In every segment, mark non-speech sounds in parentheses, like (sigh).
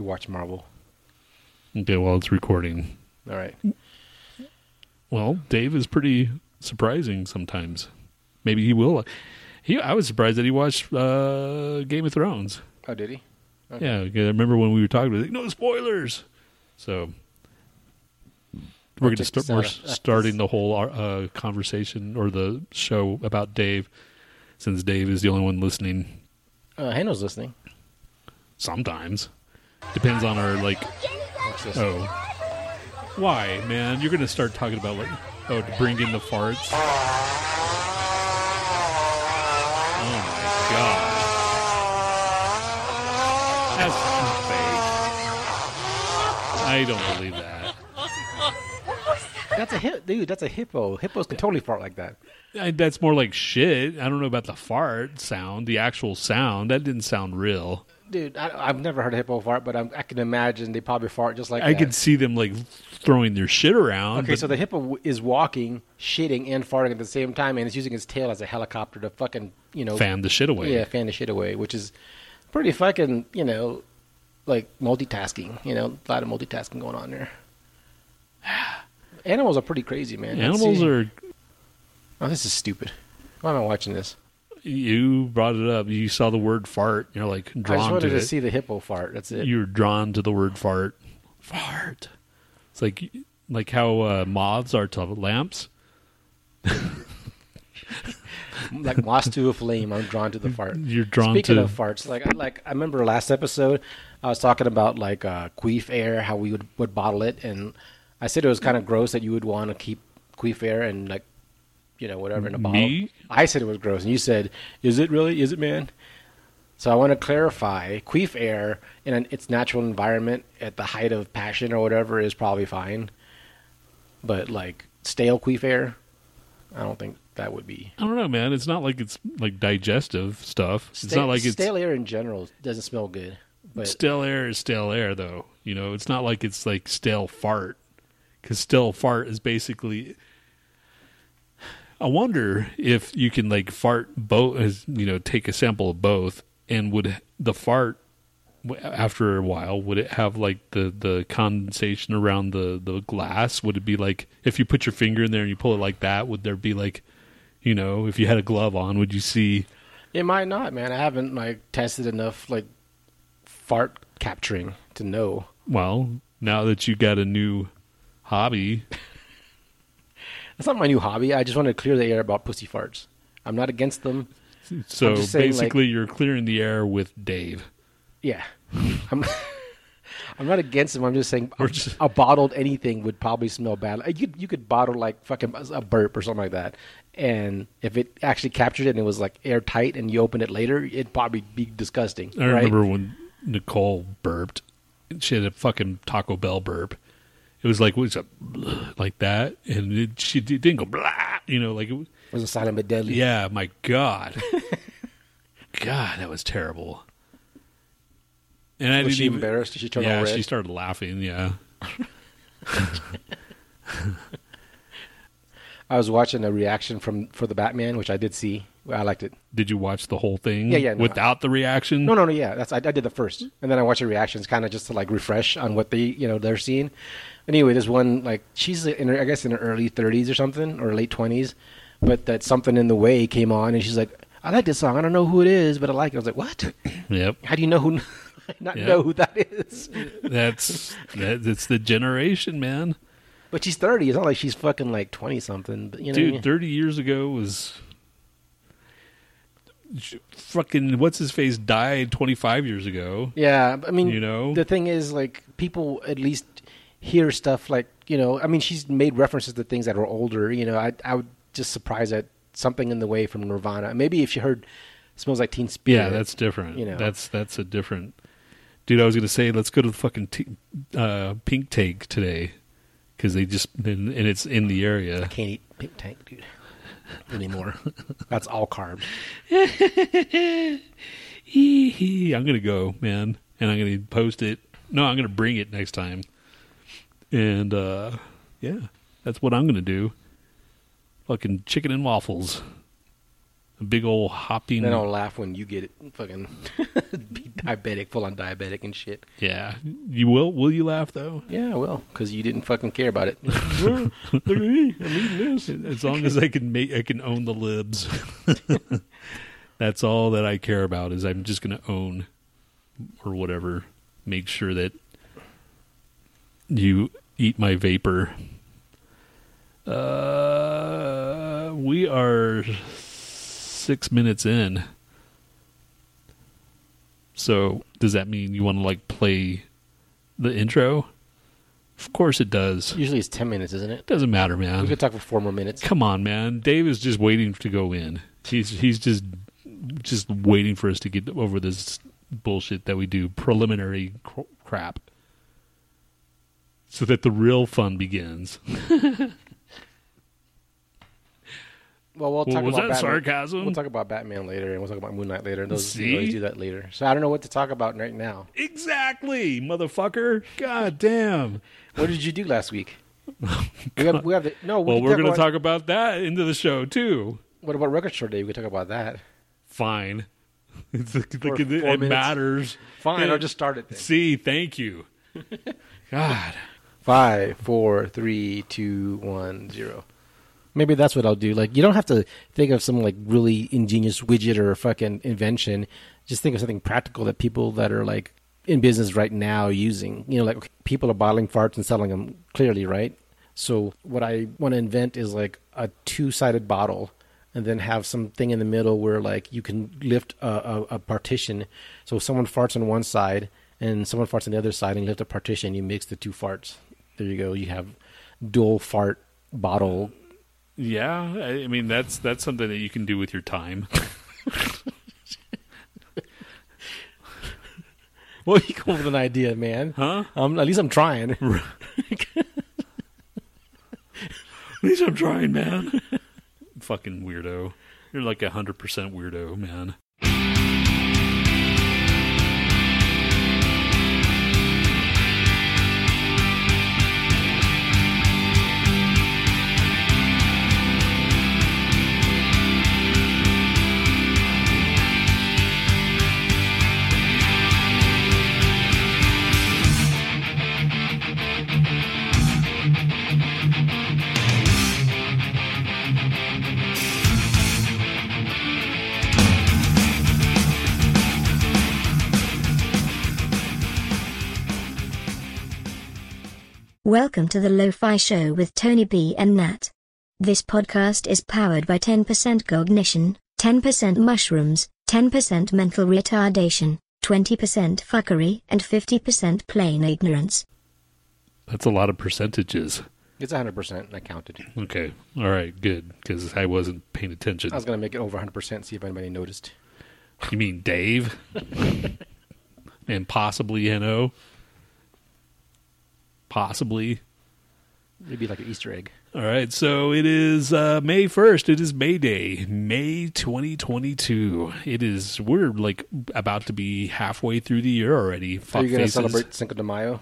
actually watch Marvel. Okay, well, it's recording. All right. Well, Dave is pretty surprising sometimes. Maybe he will. He, I was surprised that he watched uh, Game of Thrones. Oh, did he? Okay. Yeah, I remember when we were talking about it, no spoilers. So we're going to start. We're (laughs) starting the whole uh, conversation or the show about Dave, since Dave is the only one listening. Uh, Hano's listening. Sometimes depends on our like. Oh, why, man? You're going to start talking about like oh to bring in the farts. Oh my god. That's fake. I don't believe that. That's a hip, dude. That's a hippo. Hippos can totally fart like that. I, that's more like shit. I don't know about the fart sound, the actual sound. That didn't sound real. Dude, I, I've never heard a hippo fart, but I'm, I can imagine they probably fart just like I that. could see them like throwing their shit around. Okay, but so the hippo is walking, shitting, and farting at the same time, and it's using its tail as a helicopter to fucking, you know, fan the shit away. yeah, fan the shit away, which is pretty fucking, you know, like multitasking. You know, a lot of multitasking going on there. (sighs) Animals are pretty crazy, man. Animals are. Oh, this is stupid. Why am I watching this? You brought it up. You saw the word fart. You're like drawn I just wanted to to see the hippo fart. That's it. You're drawn to the word fart. Fart. It's like like how uh, moths are to lamps. (laughs) like moss to a flame. I'm drawn to the fart. You're drawn to. Speaking to of farts, like I like I remember last episode, I was talking about like uh, queef air, how we would would bottle it, and I said it was kind of gross that you would want to keep queef air and like, you know, whatever in a bottle. Me? I said it was gross, and you said, "Is it really? Is it, man?" So I want to clarify: queef air in an, its natural environment at the height of passion or whatever is probably fine, but like stale queef air, I don't think that would be. I don't know, man. It's not like it's like digestive stuff. it's not like it's stale air in general doesn't smell good, but stale air is stale air, though. You know, it's not like it's like stale fart because stale fart is basically. I wonder if you can like fart both, you know, take a sample of both, and would the fart after a while would it have like the the condensation around the the glass? Would it be like if you put your finger in there and you pull it like that? Would there be like, you know, if you had a glove on, would you see? It might not, man. I haven't like tested enough like fart capturing to know. Well, now that you got a new hobby, That's not my new hobby. I just want to clear the air about pussy farts. I'm not against them. so I'm like- basically you're clearing the air with Dave. Yeah, (laughs) I'm. (laughs) I'm not against them. I'm just saying a, just- a bottled anything would probably smell bad. Like, You could you could bottle like fucking a burp or something like that, and if it actually captured it and it was like airtight and you opened it later, it'd probably be disgusting. I right? remember when Nicole burped. She had a fucking Taco Bell burp. It was like was a (sniffs) like that, and it, she didn't go blah. You know, like it, was- It was a silent but deadly. yeah. My God, (laughs) God, that was terrible. And I Was didn't she even. embarrassed? Did she turn yeah, red? she started laughing. Yeah, (laughs) I was watching a reaction from for the Batman, which I did see. I liked it. did you watch the whole thing? Yeah, yeah, no. without the reaction. No, no, no. Yeah, that's I, I did the first, and then I watched the reactions, kind of just to like refresh on what they, you know, they're seeing. Anyway, there's one like she's in her, I guess in her early 30s or something or late 20s, but that something in the way came on, and she's like, "I like this song. I don't know who it is, but I like it." I was like, "What? (coughs) Yep. How do you know who? (laughs) Not Yeah. know who that is?" (laughs) That's that, that's the generation, man. But she's 30. It's not like she's fucking like 20 something. But you know, Dude, mean? 30 years ago was fucking what's his face died 25 years ago. Yeah, I mean, You know? the thing is, like, people at least hear stuff like, you know, I mean, she's made references to things that are older. You know, I I would just surprised at something in the way from Nirvana. Maybe if she heard "Smells Like Teen Spirit." Yeah, that's different. You know. That's that's a different. Dude, I was gonna say let's go to the fucking t- uh, Pink Tank today because they just and, and it's in the area. I can't eat pink tank, dude, anymore. that's all carbs. (laughs) I'm gonna go, man, and I'm gonna post it. No, I'm gonna bring it next time. And uh yeah, that's what I'm gonna do. Fucking chicken and waffles. A big old hopping. Then I'll laugh when you get it fucking (laughs) be diabetic, full on diabetic and shit. Yeah, you will. Will you laugh though? Yeah, I will, because you didn't fucking care about it. Look at me, I'm eating this. As long as I can make, I can own the libs. (laughs) That's all that I care about. Is I'm just going to own or whatever. Make sure that you eat my vapor. Uh, we are six minutes in. So does that mean you want to like play the intro? Of course it does. Usually it's 10 minutes, isn't it? Doesn't matter, man. We could talk for four more minutes. Come on, man. Dave is just waiting to go in. He's he's just just waiting for us to get over this bullshit that we do preliminary cr- crap, so that the real fun begins. (laughs) Well, we'll Well, talk was about that Batman. sarcasm? We'll talk about Batman later, and we'll talk about Moon Knight later. And those we See? always do that later. So I don't know what to talk about right now. exactly, motherfucker. God damn. What did you do last week? (laughs) Oh, we have, we have the, no. We Well, can we're going to talk about that into the show too. What about Record Store Day? We can talk about that. Fine. (laughs) It's like, For it, it minutes. matters. Fine, Yeah. I'll just start it. Then. See, thank you. God. Five, four, three, two, one, zero. Maybe that's what I'll do. Like, you don't have to think of some like really ingenious widget or fucking invention. Just think of something practical that people that are like in business right now using. You know, like people are bottling farts and selling them clearly, right? So what I want to invent is like a two-sided bottle, and then have something in the middle where like you can lift a, a, a partition. So if someone farts on one side and someone farts on the other side, and lift a partition, you mix the two farts. There you go. You have dual fart bottle. Yeah, I mean that's that's something that you can do with your time. (laughs) Well, you come up with an idea, man. Huh? Um, at least I'm trying. (laughs) At least I'm trying, man. (laughs) Fucking weirdo. You're like a hundred percent weirdo, man. Welcome to the Lo-Fi Show with Tony B and Nat. This podcast is powered by 10% cognition, 10% mushrooms, 10% mental retardation, 20% fuckery, and 50% plain ignorance. That's a lot of percentages. It's 100%. I counted. Okay, all right, good, because I wasn't paying attention. I was going to make it over 100%, see if anybody noticed. You mean Dave? (laughs) and possibly No. Possibly. Maybe like an Easter egg. All right, so it is uh, May 1st. It is May Day, May 2022. It is, we're like about to be halfway through the year already. Are you going to celebrate Cinco de Mayo?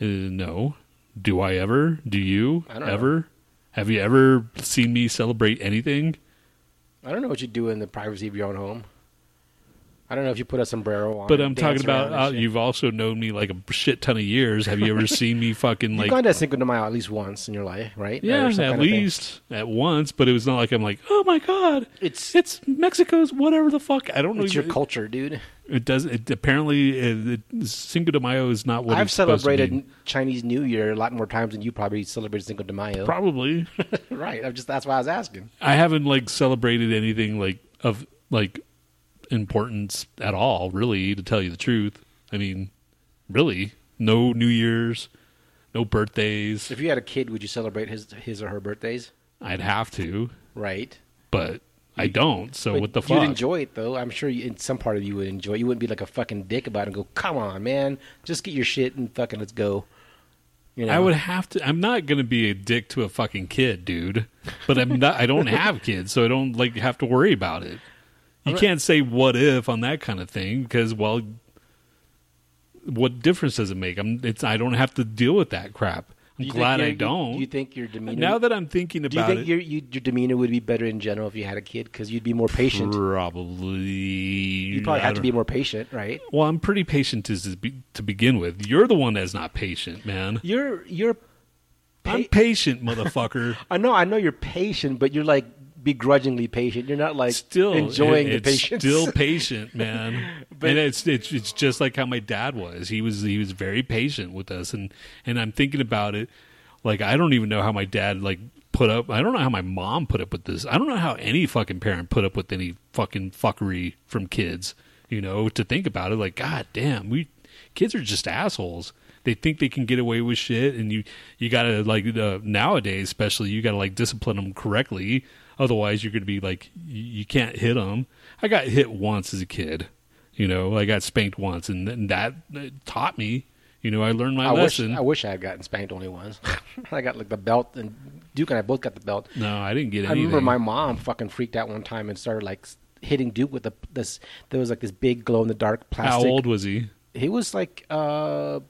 Uh, no. Do I ever? Do you I don't know. ever? Have you ever seen me celebrate anything? I don't know what you do in the privacy of your own home. I don't know if you put a sombrero on. But I'm talking about uh, you've also known me like a shit ton of years. Have you ever (laughs) seen me fucking like? You've gone to Cinco de Mayo at least once in your life, right? yeah, at least at once, but it was not like I'm like, "Oh my god, It's it's Mexico's whatever the fuck." I don't know. it's your It- culture, dude. It does. It apparently it, it, Cinco de Mayo is not what I've it's supposed to celebrated. Chinese New Year a lot more times than you probably celebrated Cinco de Mayo. Probably, (laughs) right. I'm just that's why I was asking. I haven't like celebrated anything like of like importance at all. Really, to tell you the truth, I mean, really, no New Year's, no birthdays. If you had a kid, would you celebrate his his or her birthdays? I'd have to, Right. but I don't. So But what the fuck? You'd enjoy it though. I'm sure you, in some part of you would enjoy. it. You wouldn't be like a fucking dick about it and go, "Come on, man, just get your shit and fucking let's go." You know? I would have to. I'm not going to be a dick to a fucking kid, dude. But I'm not. I don't (laughs) have kids, so I don't like have to worry about it. You I'm can't say what if on that kind of thing because, well, what difference does it make? I'm. It's. I don't have to deal with that crap. Do you think glad I don't. Do you think your demeanor? now that I'm thinking about do you think it, your you, your demeanor would be better in general if you had a kid because you'd be more patient? probably You probably have to be more patient, right? Well, I'm pretty patient to, to begin with. You're the one that's not patient, man. You're you're. I'm patient, motherfucker. (laughs) I know I know you're patient, but you're like begrudgingly patient. You're not like still enjoying it- the patience. Still (laughs) patient, man. But- and it's, it's it's just like how my dad was. He was he was very patient with us, and and I'm thinking about it. Like I don't even know how my dad like put up. I don't know how my mom put up with this. I don't know how any fucking parent put up with any fucking fuckery from kids. You know, to think about it, like God damn, we kids are just assholes. They think they can get away with shit, and you you gotta like uh, nowadays, especially you gotta like discipline them correctly. Otherwise, you're gonna be like you, can't hit them. I got hit once as a kid. You know, I got spanked once, and, and that taught me. You know, I learned my I wish lesson. I wish I had gotten spanked only once. (laughs) I got like the belt, and Duke and I both got the belt. no, I didn't get I remember my mom fucking freaked out one time and started like hitting Duke with the this. There was like this big glow in the dark plastic. How old was he? He was like uh,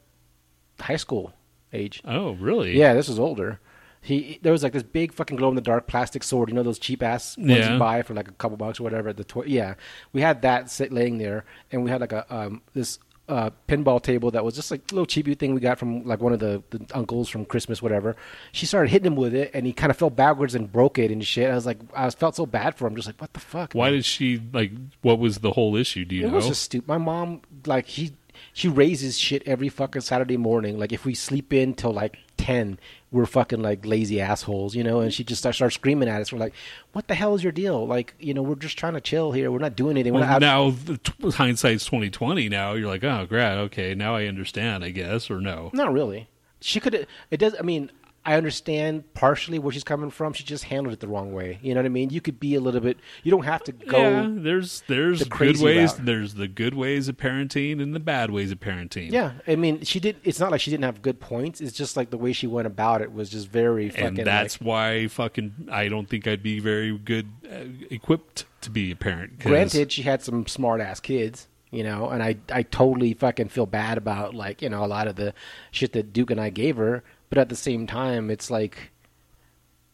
high school age. Oh, really? Yeah, this was older. He there was like this big fucking glow in the dark plastic sword. You know those cheap ass ones Yeah. you buy for like a couple bucks or whatever. The toy. Yeah, we had that sit laying there, and we had like a um this. Uh, pinball table that was just like a little cheapy thing we got from like one of the, the uncles from Christmas, whatever. She started hitting him with it, and he kind of fell backwards and broke it and shit. I was like, I was, felt so bad for him, just like, what the fuck? Why man? did she like? What was the whole issue? Do you it know? was just stupid. My mom, like, he she raises shit every fucking Saturday morning. Like, if we sleep in till like ten, we're fucking like lazy assholes, you know. And she just starts, starts screaming at us. We're like, "What the hell is your deal? Like, you know, we're just trying to chill here. We're not doing anything. We're Well, not now t- hindsight's twenty twenty. Now you're like, oh, great, okay, now I understand, I guess, or no? Not really. She could. It does. I mean, I understand partially where she's coming from. She just handled it the wrong way. You know what I mean? You could be a little bit. You don't have to go. yeah, there's there's the good ways. route. There's the good ways of parenting and the bad ways of parenting. Yeah, I mean, she did. It's not like she didn't have good points. It's just like the way she went about it was just very fucking. and that's like, why fucking I don't think I'd be very good uh, equipped to be a parent. Granted, she had some smart ass kids, you know, and I I totally fucking feel bad about like you know a lot of the shit that Duke and I gave her, but at the same time, it's like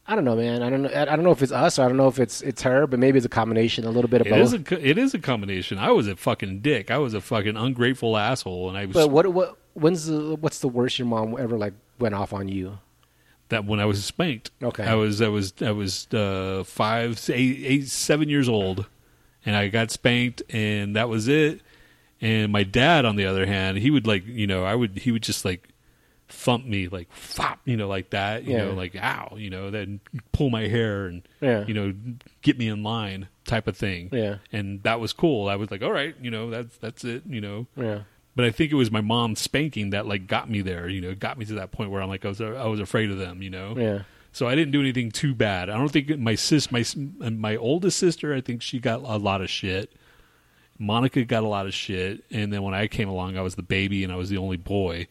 I don't know, man. I don't know. I I don't know if it's us. Or I don't know if it's it's her, but maybe it's a combination, a little bit of It both. is a it is a combination. I was a fucking dick. I was a fucking ungrateful asshole, and I was but what what when's the what's the worst your mom ever like went off on you? that when I was spanked. Okay. I was I was I was uh, five, eight, eight, seven years old, and I got spanked, and that was it. And my dad, on the other hand, he would like you know I would he would just like thump me like fop you know like that you Yeah. know like ow you know then pull my hair and Yeah. you know get me in line type of thing Yeah. and that was cool I was like all right you know that's that's it you know Yeah. but I think it was my mom spanking that like got me there, you know, got me to that point where I'm like I was I was afraid of them, you know. Yeah. So I didn't do anything too bad. I don't think my sis my my oldest sister, I think she got a lot of shit. Monica got a lot of shit, and then when I came along, I was the baby and I was the only boy,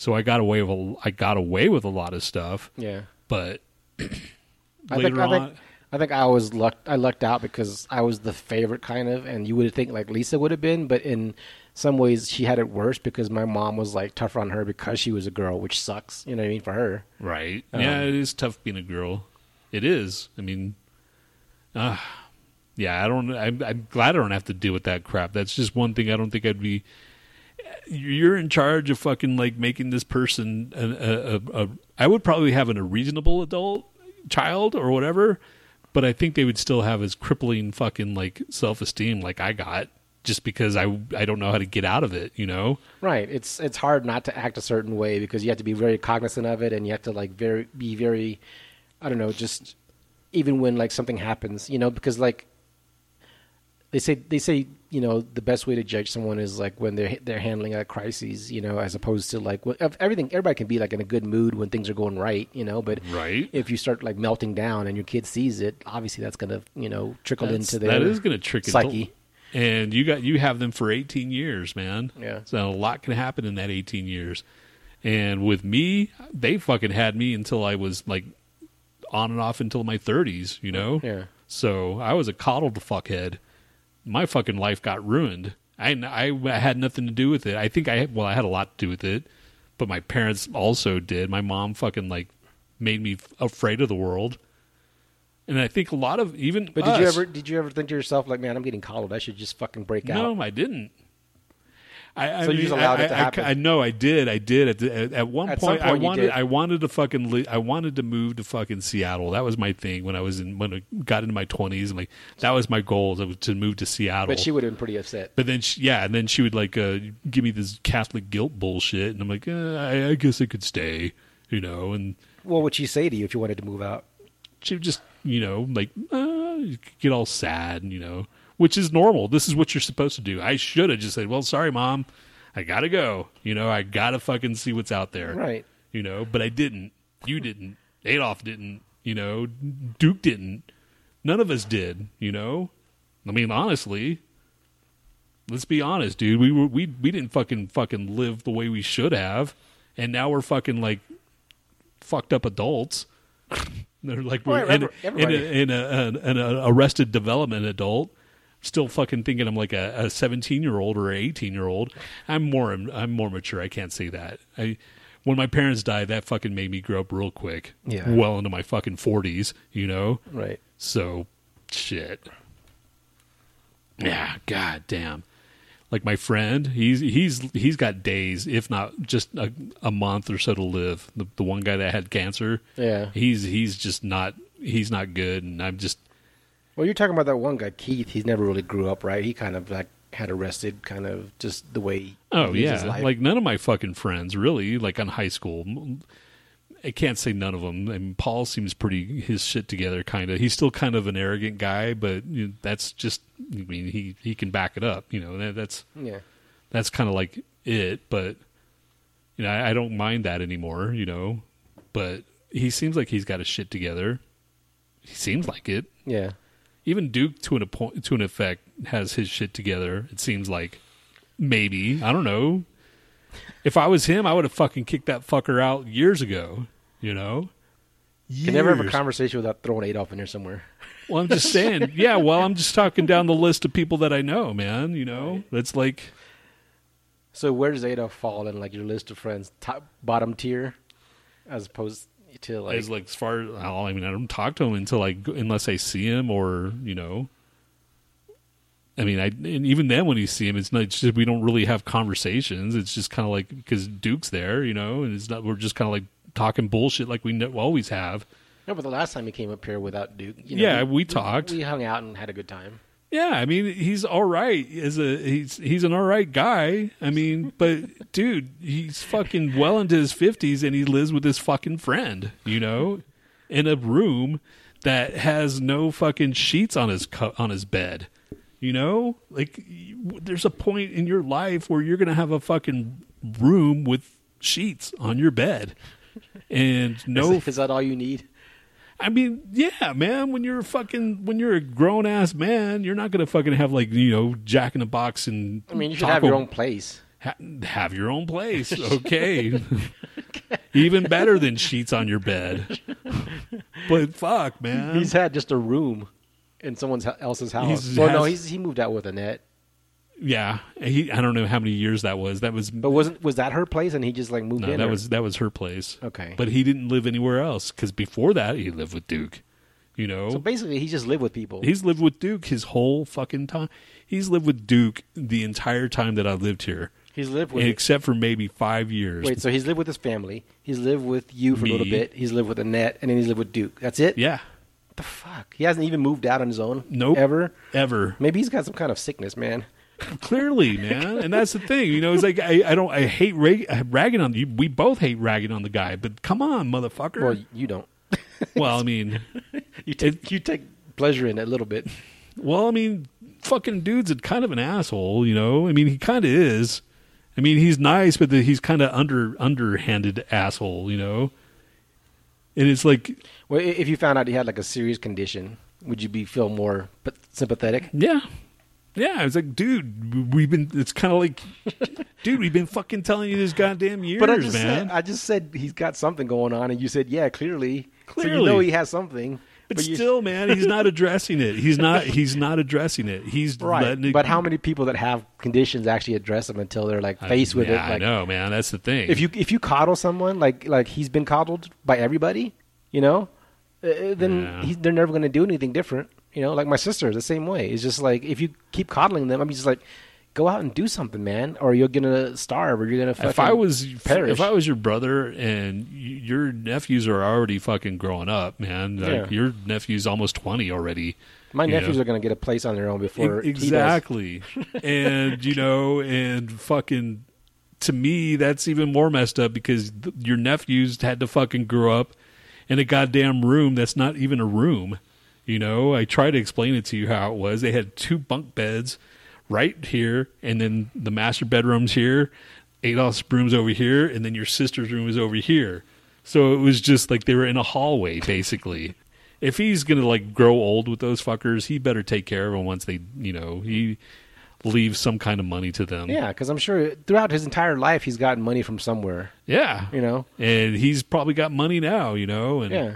so I got away with a, I got away with a lot of stuff. Yeah. But (clears throat) I later think, I on, think I think I was lucked. I lucked out because I was the favorite kind of, and you would think like Lisa would have been, but in some ways she had it worse because my mom was like tougher on her because she was a girl, which sucks. You know what I mean for her. Right. Um, yeah, it is tough being a girl. It is. I mean, uh, yeah, I don't. I'm, I'm glad I don't have to deal with that crap. That's just one thing I don't think I'd be. You're in charge of fucking like making this person. A, a, a, a, I would probably have an, a reasonable adult child or whatever, but I think they would still have as crippling fucking like self esteem like I got just because I I don't know how to get out of it. You know. Right. It's it's hard not to act a certain way because you have to be very cognizant of it, and you have to like very be very, I don't know, just even when like something happens, you know, because like they say they say you know the best way to judge someone is like when they're they're handling a crisis, you know, as opposed to like of everything. Everybody can be like in a good mood when things are going right, you know, but Right. if you start like melting down and your kid sees it, obviously that's gonna you know trickle That's- into their that is going to trickle psyche. And you got you have them for 18 years, man. Yeah. So a lot can happen in that 18 years. And with me, they fucking had me until I was like on and off until my 30s, you know? Yeah. So I was a coddled fuckhead. My fucking life got ruined. I, I, I had nothing to do with it. I think I well I had a lot to do with it, but my parents also did. My mom fucking like made me afraid of the world. And I think a lot of even But did you ever did you ever think to yourself like, man, I'm getting coddled. I should just fucking break out. No, I didn't. I, I So you mean, just allowed I, it to happen. I, know I did. I did. At, the, at, at one At point, I wanted. I wanted to fucking. Li- I wanted to move to fucking Seattle. That was my thing when I was in when I got into my twenties. Like that was my goal. Was to move to Seattle. But she would have been pretty upset. But then, she, yeah, and then she would like uh, give me this Catholic guilt bullshit, and I'm like, uh, I, I guess I could stay, you know. And What would she say to you if you wanted to move out? she would just, you know, like uh, get all sad, and you know, which is normal. This is what you're supposed to do. I should have just said, well, sorry, mom, I gotta go. You know, I gotta fucking see what's out there, Right. You know, but I didn't. You didn't. Adolf didn't. You know, Duke didn't. None of us did. You know, I mean, honestly, let's be honest, dude. We were we we didn't fucking fucking live the way we should have, and now we're fucking like fucked up adults. (laughs) They're like we're in, in, a, in a, an, an arrested development adult. Still fucking thinking I'm like a, a 17 year old or an 18 year old. I'm more I'm more mature. I can't say that. I when my parents died, that fucking made me grow up real quick. Yeah. Well into my fucking 40s, you know. Right. So, shit. Yeah, god damn. Like my friend, he's he's he's got days, if not just a, a month or so to live. The the one guy that had cancer, Yeah. he's he's just not he's not good, and I'm just Well, you're talking about that one guy, Keith. He's never really grew up, right? He kind of like had arrested, kind of just the way. He oh his yeah, life. like none of my fucking friends really like on high school. I can't say none of them. I mean, Paul seems pretty his shit together, kind of. He's still kind of an arrogant guy, but you know, that's just. I mean, he he can back it up. You know, that, that's yeah. that's kind of like it. But you know, I, I don't mind that anymore. You know, but he seems like he's got his shit together. He seems like it. Yeah. Even Duke, to an to an effect, has his shit together. It seems like maybe I don't know. If I was him, I would have fucking kicked that fucker out years ago. You know. Can never have a conversation without throwing Adolf in there somewhere. Well, I'm just saying. (laughs) yeah. Well, I'm just talking down the list of people that I know, man. You know, that's like So where does Adolf fall in like your list of friends? Top, bottom tier, as opposed to like, as like as far as well, I mean, I don't talk to him until I go- unless I see him or you know. I mean, I and even then when you see him, it's not it's just we don't really have conversations. It's just kind of like because Duke's there, you know, and it's not we're just kind of like talking bullshit like we ne- always have. no, but the last time he came up here without Duke, you know, Yeah, we talked. we hung out and had a good time. Yeah, I mean, he's all right as a he's he's an all right guy. I mean, but (laughs) dude, he's fucking well into his fifties and he lives with his fucking friend, you know, in a room that has no fucking sheets on his co- on his bed. You know, like there's a point in your life where you're gonna have a fucking room with sheets on your bed, and (laughs) no is, is that all you need? I mean, yeah, man. When you're a fucking when you're a grown ass man, you're not gonna fucking have like you know Jack in the Box and I mean, you should Taco- have your own place. ha- have your own place. (laughs) Okay, (laughs) even better than sheets on your bed. but fuck, man. He's had just a room in someone else's house. He's- well, no, has- he's he moved out with Annette. Yeah, he. I don't know how many years that was. That was. But wasn't was that her place and he just like moved no, in? that or- was that was her place. Okay. but he didn't live anywhere else because before that he lived with Duke. You know, so basically he just lived with people. He's lived with Duke his whole fucking time. He's lived with Duke the entire time that I lived here, He's lived with except for maybe five years. Wait, so he's lived with his family. He's lived with you for a little bit. He's lived with Annette, and then he's lived with Duke. That's it. yeah, What the fuck? He hasn't even moved out on his own. Nope. Ever. ever Maybe he's got some kind of sickness, man. Clearly, man. And that's the thing, you know. It's like I, I don't, I hate rag, ragging on you. We both hate ragging on the guy, but come on, motherfucker. Well, you don't. (laughs) well, I mean, (laughs) You take you take pleasure in it a little bit. well, I mean, fucking dude's a kind of an asshole, you know. I mean, he kind of is. I mean, he's nice, but the, he's kind of under underhanded asshole, you know. And it's like, Well, if you found out he had like a serious condition, would you be feel more sympathetic? Yeah. Yeah, it's like, dude, we've been. It's kind of like, dude, we've been fucking telling you this goddamn years, But I just man. said I just said he's got something going on, and you said yeah, clearly. So you Clearly. know he has something. But, But you- still, (laughs) man, he's not addressing it. He's not. He's not addressing it. He's Right. letting it. But how many people that have conditions actually address them until they're like I- faced with yeah, it? Like, I know, man. That's the thing. if you if you coddle someone like like he's been coddled by everybody, you know, uh, then Yeah. he's, they're never going to do anything different. You know, like my sister, the same way. It's just like if you keep coddling them, I'm just like, go out and do something, man, or you're gonna starve, or you're gonna. Fucking if I was perish. if I was your brother and your nephews are already fucking growing up, man, like Yeah. your nephew's almost twenty already. my nephews know. are gonna get a place on their own before exactly, (laughs) and you know, and fucking to me, that's even more messed up because th- your nephews had to fucking grow up in a goddamn room that's not even a room. You know, I tried to explain it to you how it was. They had two bunk beds right here, and then the master bedroom's here, Adolph's room's over here, and then your sister's room is over here. So it was just like they were in a hallway, basically. If he's gonna like grow old with those fuckers, he better take care of them once they, you know, he leaves some kind of money to them. Yeah, because I'm sure throughout his entire life he's gotten money from somewhere. yeah, You know. and he's probably got money now, you know, and Yeah.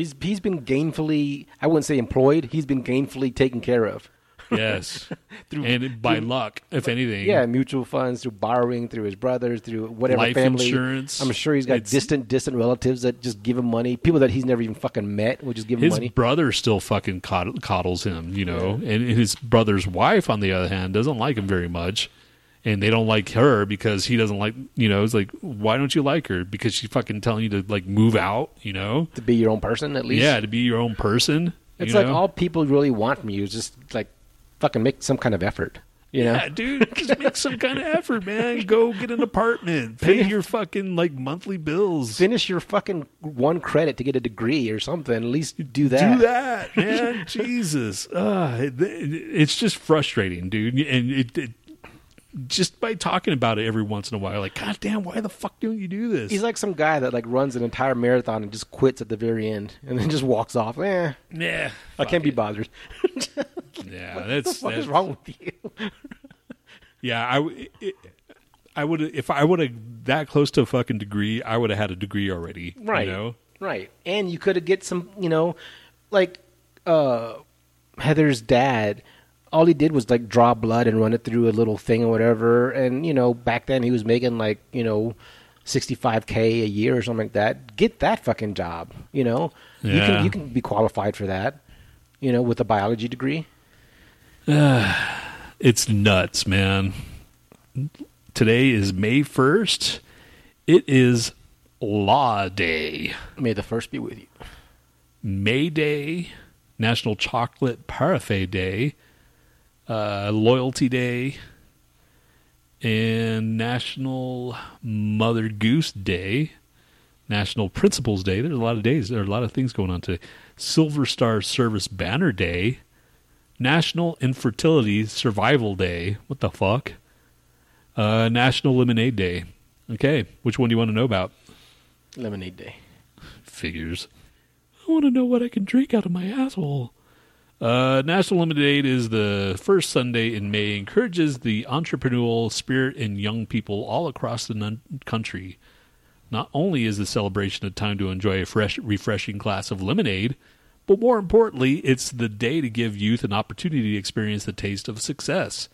He's he's been gainfully I wouldn't say employed, he's been gainfully taken care of. yes, (laughs) Through- and by through- luck, if anything, Yeah, mutual funds through borrowing through his brothers, through whatever life family. insurance. I'm sure he's got It's- distant distant relatives that just give him money. People that he's never even fucking met will just give him his money. brother still fucking coddles him, you know, and his brother's wife, on the other hand, doesn't like him very much, and they don't like her because he doesn't like, you know, it's like, why don't you like her? Because she's fucking telling you to like move out, you know, to be your own person at least. yeah, to be your own person. It's like know? all people really want from you is just like fucking make some kind of effort. You know? Yeah, dude, just make (laughs) some kind of effort, man. Go get an apartment, pay your fucking like monthly bills. Finish your fucking one credit to get a degree or something. At least do that. Do that, man. (laughs) Jesus, uh, it, it's just frustrating, dude. And it, it just by talking about it every once in a while, like, God damn, why the fuck don't you do this? He's like some guy that like runs an entire marathon and just quits at the very end and then just walks off. Eh, yeah, I can't be bothered. (laughs) Yeah, what that's fuck that's is wrong with you? (laughs) yeah. I it, I would if I would have that close to a fucking degree, I would have had a degree already. Right. You know. Right. And you could have get some, you know, like uh Heather's dad all he did was like draw blood and run it through a little thing or whatever and you know back then he was making like, you know, 65k a year or something like that. Get that fucking job, you know. You can you can be qualified for that, you know, with a biology degree. (sighs) It's nuts, man. Today is May 1st. It is Law Day. May the first be with you. May Day, National Chocolate Parfait Day, uh, Loyalty Day, and National Mother Goose Day, National Principals Day. There's a lot of days. There are a lot of things going on today. Silver Star Service Banner Day, National Infertility Survival Day. What the fuck? Uh, National Lemonade Day. Okay, which one do you want to know about? Lemonade day. Figures. I want to know what I can drink out of my asshole. Uh, National Lemonade is the first Sunday in May. Encourages the entrepreneurial spirit in young people all across the nun- country. Not only is the celebration a time to enjoy a fresh, refreshing glass of lemonade, but more importantly, it's the day to give youth an opportunity to experience the taste of success.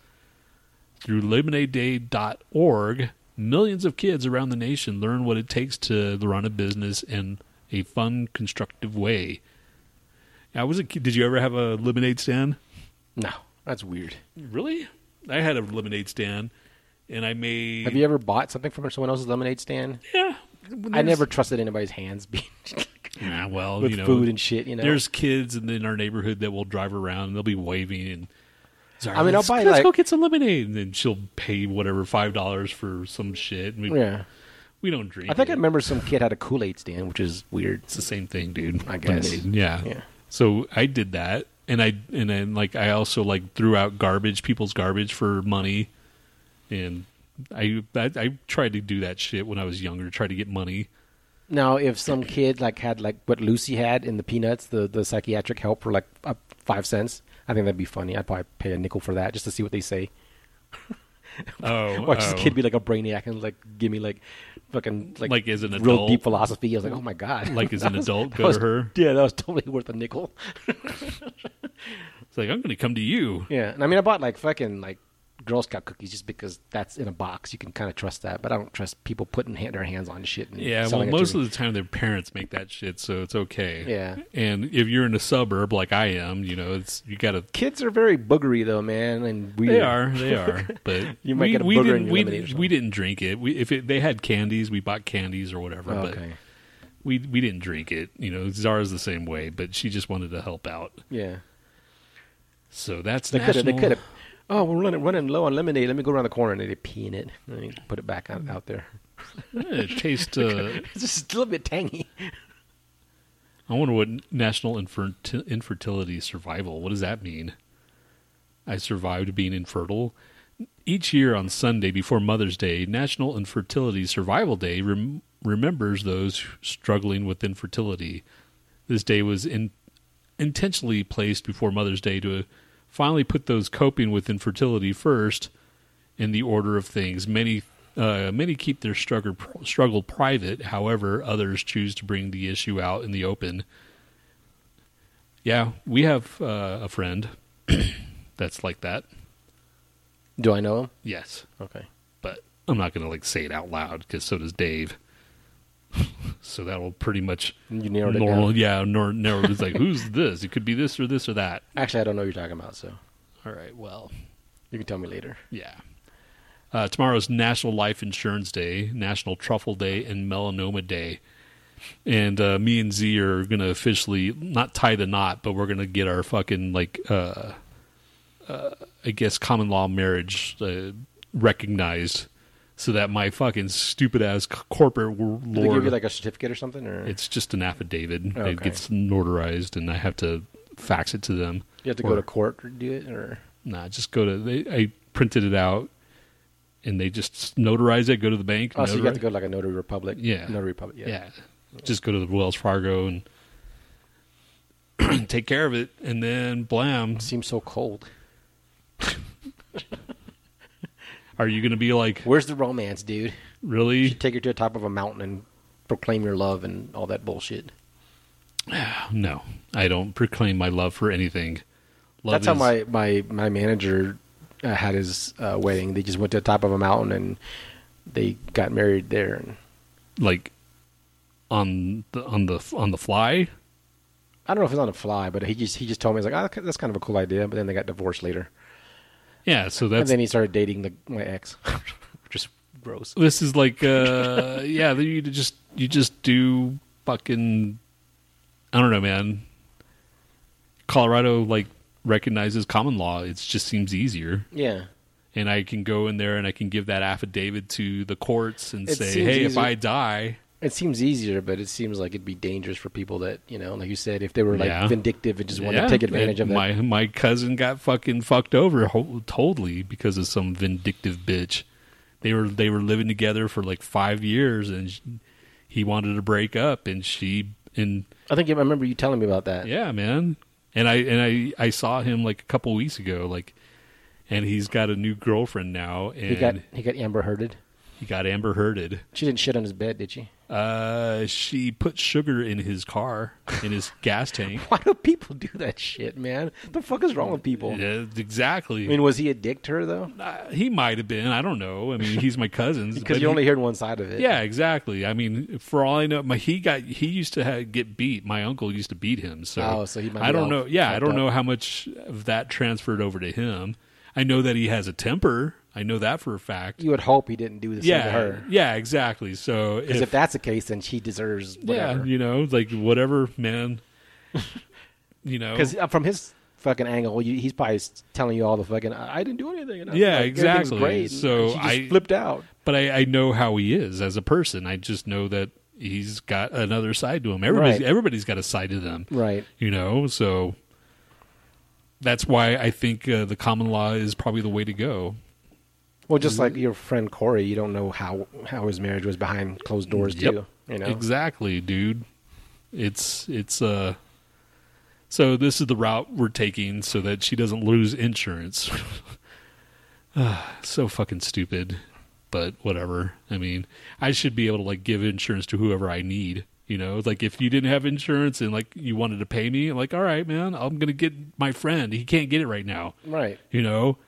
Through lemonadeday.org, millions of kids around the nation learn what it takes to run a business in a fun, constructive way. I was a kid. Did you ever have a lemonade stand? No, that's weird. Really? I had a lemonade stand, and I made. Have you ever bought something from someone else's lemonade stand? Yeah. I never trusted anybody's hands being (laughs) Yeah, well, with you know, food and shit. You know, there's kids in, in our neighborhood that will drive around and they'll be waving and. Sorry, I mean, I'll buy, let's like- go get some lemonade, and then she'll pay whatever five dollars for some shit. And we, yeah. we don't drink. I think I remember some kid had a Kool Aid stand, which is weird. It's the same thing, dude. I guess. Lemonade. Yeah. Yeah. So I did that, and I and then like I also like threw out garbage, people's garbage for money, and I I, I tried to do that shit when I was younger, to try to get money. Now, if some kid like had like what Lucy had in the Peanuts, the the psychiatric help for like five cents, I think that'd be funny. I'd probably pay a nickel for that just to see what they say. (laughs) Oh, Watch oh. this kid be oh. like a brainiac and like give me like fucking like, Like as an real adult? deep philosophy. I was like, oh my god. (laughs) Like as an (laughs) adult, go was- to her. Yeah, that was totally worth a nickel. It's like I'm going to come to you. Yeah, and I mean, I bought like fucking like Girl Scout cookies just because that's in a box. You can kind of trust that, but I don't trust people putting hand, their hands on shit. And Yeah, well, selling it to most of the time their parents make that shit, so it's okay. Yeah. and if you're in a suburb like I am, you know, it's you got to. kids are very boogery though, man, and weird. They are, they are, (laughs) but You might we, get a we booger in didn't, your we, lemonade we didn't drink it. We, if it, they had candies, we bought candies or whatever, Oh, but okay. we we didn't drink it. You know, Zara's the same way, but she just wanted to help out. Yeah, So that's they could have. They could have. Oh, we're running running low on lemonade. Let me go around the corner and they pee in it. Let me put it back out, out there. Eh, it (laughs) tastes. Uh, It's just a little bit tangy. I wonder what National Infer- Infertility Survival. What does that mean? I survived being infertile. Each year on Sunday before Mother's Day, National Infertility Survival Day rem- remembers those struggling with infertility. This day was in- intentionally placed before Mother's Day to finally put those coping with infertility first in the order of things. Many uh, many keep their struggle struggle private. However, others choose to bring the issue out in the open. Yeah, we have uh, a friend (clears throat) that's like that. Do I know him? Yes, Okay. but I'm not going to like say it out loud because so does Dave. (laughs) so that will pretty much You narrowed it down. Yeah, nor, narrow. It's like who's (laughs) this? It could be this or this or that. Actually, I don't know what you're talking about, so All right. Well, you can tell me later. Yeah. Uh, tomorrow's National Life Insurance Day, National Truffle Day, and Melanoma Day. And uh, me and Z are going to officially not tie the knot, but we're going to get our fucking, like, uh, uh, I guess, common law marriage uh, recognized so that my fucking stupid ass corporate Did they give you like a certificate or something, or it's just an affidavit. It gets notarized, and I have to fax it to them. you have to or- go to court to do it, or Nah, just go to. They, I printed it out, and they just notarize it. Go to the bank. oh, so you have to go to like a notary republic. Yeah. notary republic. Yeah. Yeah. just go to the Wells Fargo and (clears throat) take care of it, and then blam. Seems so cold. (laughs) Are you going to be like Where's the romance, dude? You really? should take her to the top of a mountain and proclaim your love and all that bullshit. (sighs) No, I don't proclaim my love for anything. Love That's how is- my my my manager uh, had his uh, wedding. They just went to the top of a mountain and they got married there. And like on the on the on the fly. I don't know if it's on the fly, but he just he just told me he's like, oh, that's kind of a cool idea. But then they got divorced later, Yeah, so that's and then he started dating the, my ex, (laughs) just gross. this is like uh (laughs) yeah you just you just do fucking i don't know man. Colorado like recognizes common law. It just seems easier. Yeah, and i can go in there and i can give that affidavit to the courts and It say hey if i die it seems easier, but it seems like it'd be dangerous for people that you know, like you said, if they were like Yeah. vindictive and just wanted yeah, to take advantage of and that. my my cousin got fucking fucked over ho- totally because of some vindictive bitch they were they were living together for like five years and sh he wanted to break up and she and I think I remember you telling me about that. Yeah, man. And I and I I saw him like a couple weeks ago, like, and he's got a new girlfriend now, and he got he got Amber Hearded. He got Amber Hearded. She didn't shit on his bed, did she? Uh, she put sugar in his car, in his gas tank. (laughs) Why do people do that shit, man? The fuck is wrong with people? Yeah, exactly. I mean, was he a dick to her though? Uh, he might have been. I don't know. I mean, he's my cousin. Because (laughs) you only heard one side of it. Yeah, exactly. I mean, for all I know, my he got he used to have, get beat. My uncle used to beat him. So, Oh, so he might I don't know. Yeah, I don't up. know how much of that transferred over to him. I know that he has a temper. I know that for a fact. You would hope he didn't do this yeah, to her. yeah, exactly. So Because if, that's the case, then she deserves Whatever. yeah, you know, like whatever, man. (laughs) you know, Because from his fucking angle, you, he's probably telling you all the fucking I I didn't do anything. And Yeah, like, exactly. Great. So I- flipped out. but I, I know how he is as a person. I just know that he's got another side to him. Everybody's Right. everybody's got a side to them. Right. you know so that's why i think uh, the common law is probably the way to go Well, just like your friend Corey, you don't know how how his marriage was behind closed doors Yep. too. You know. exactly dude it's it's uh so this is the route we're taking so that she doesn't lose insurance (sighs) so fucking stupid, but whatever. I mean, I should be able to like give insurance to whoever I need. You know, like if you didn't have insurance and like you wanted to pay me, like all right, man, I'm gonna get my friend. He can't get it right now. Right. You know,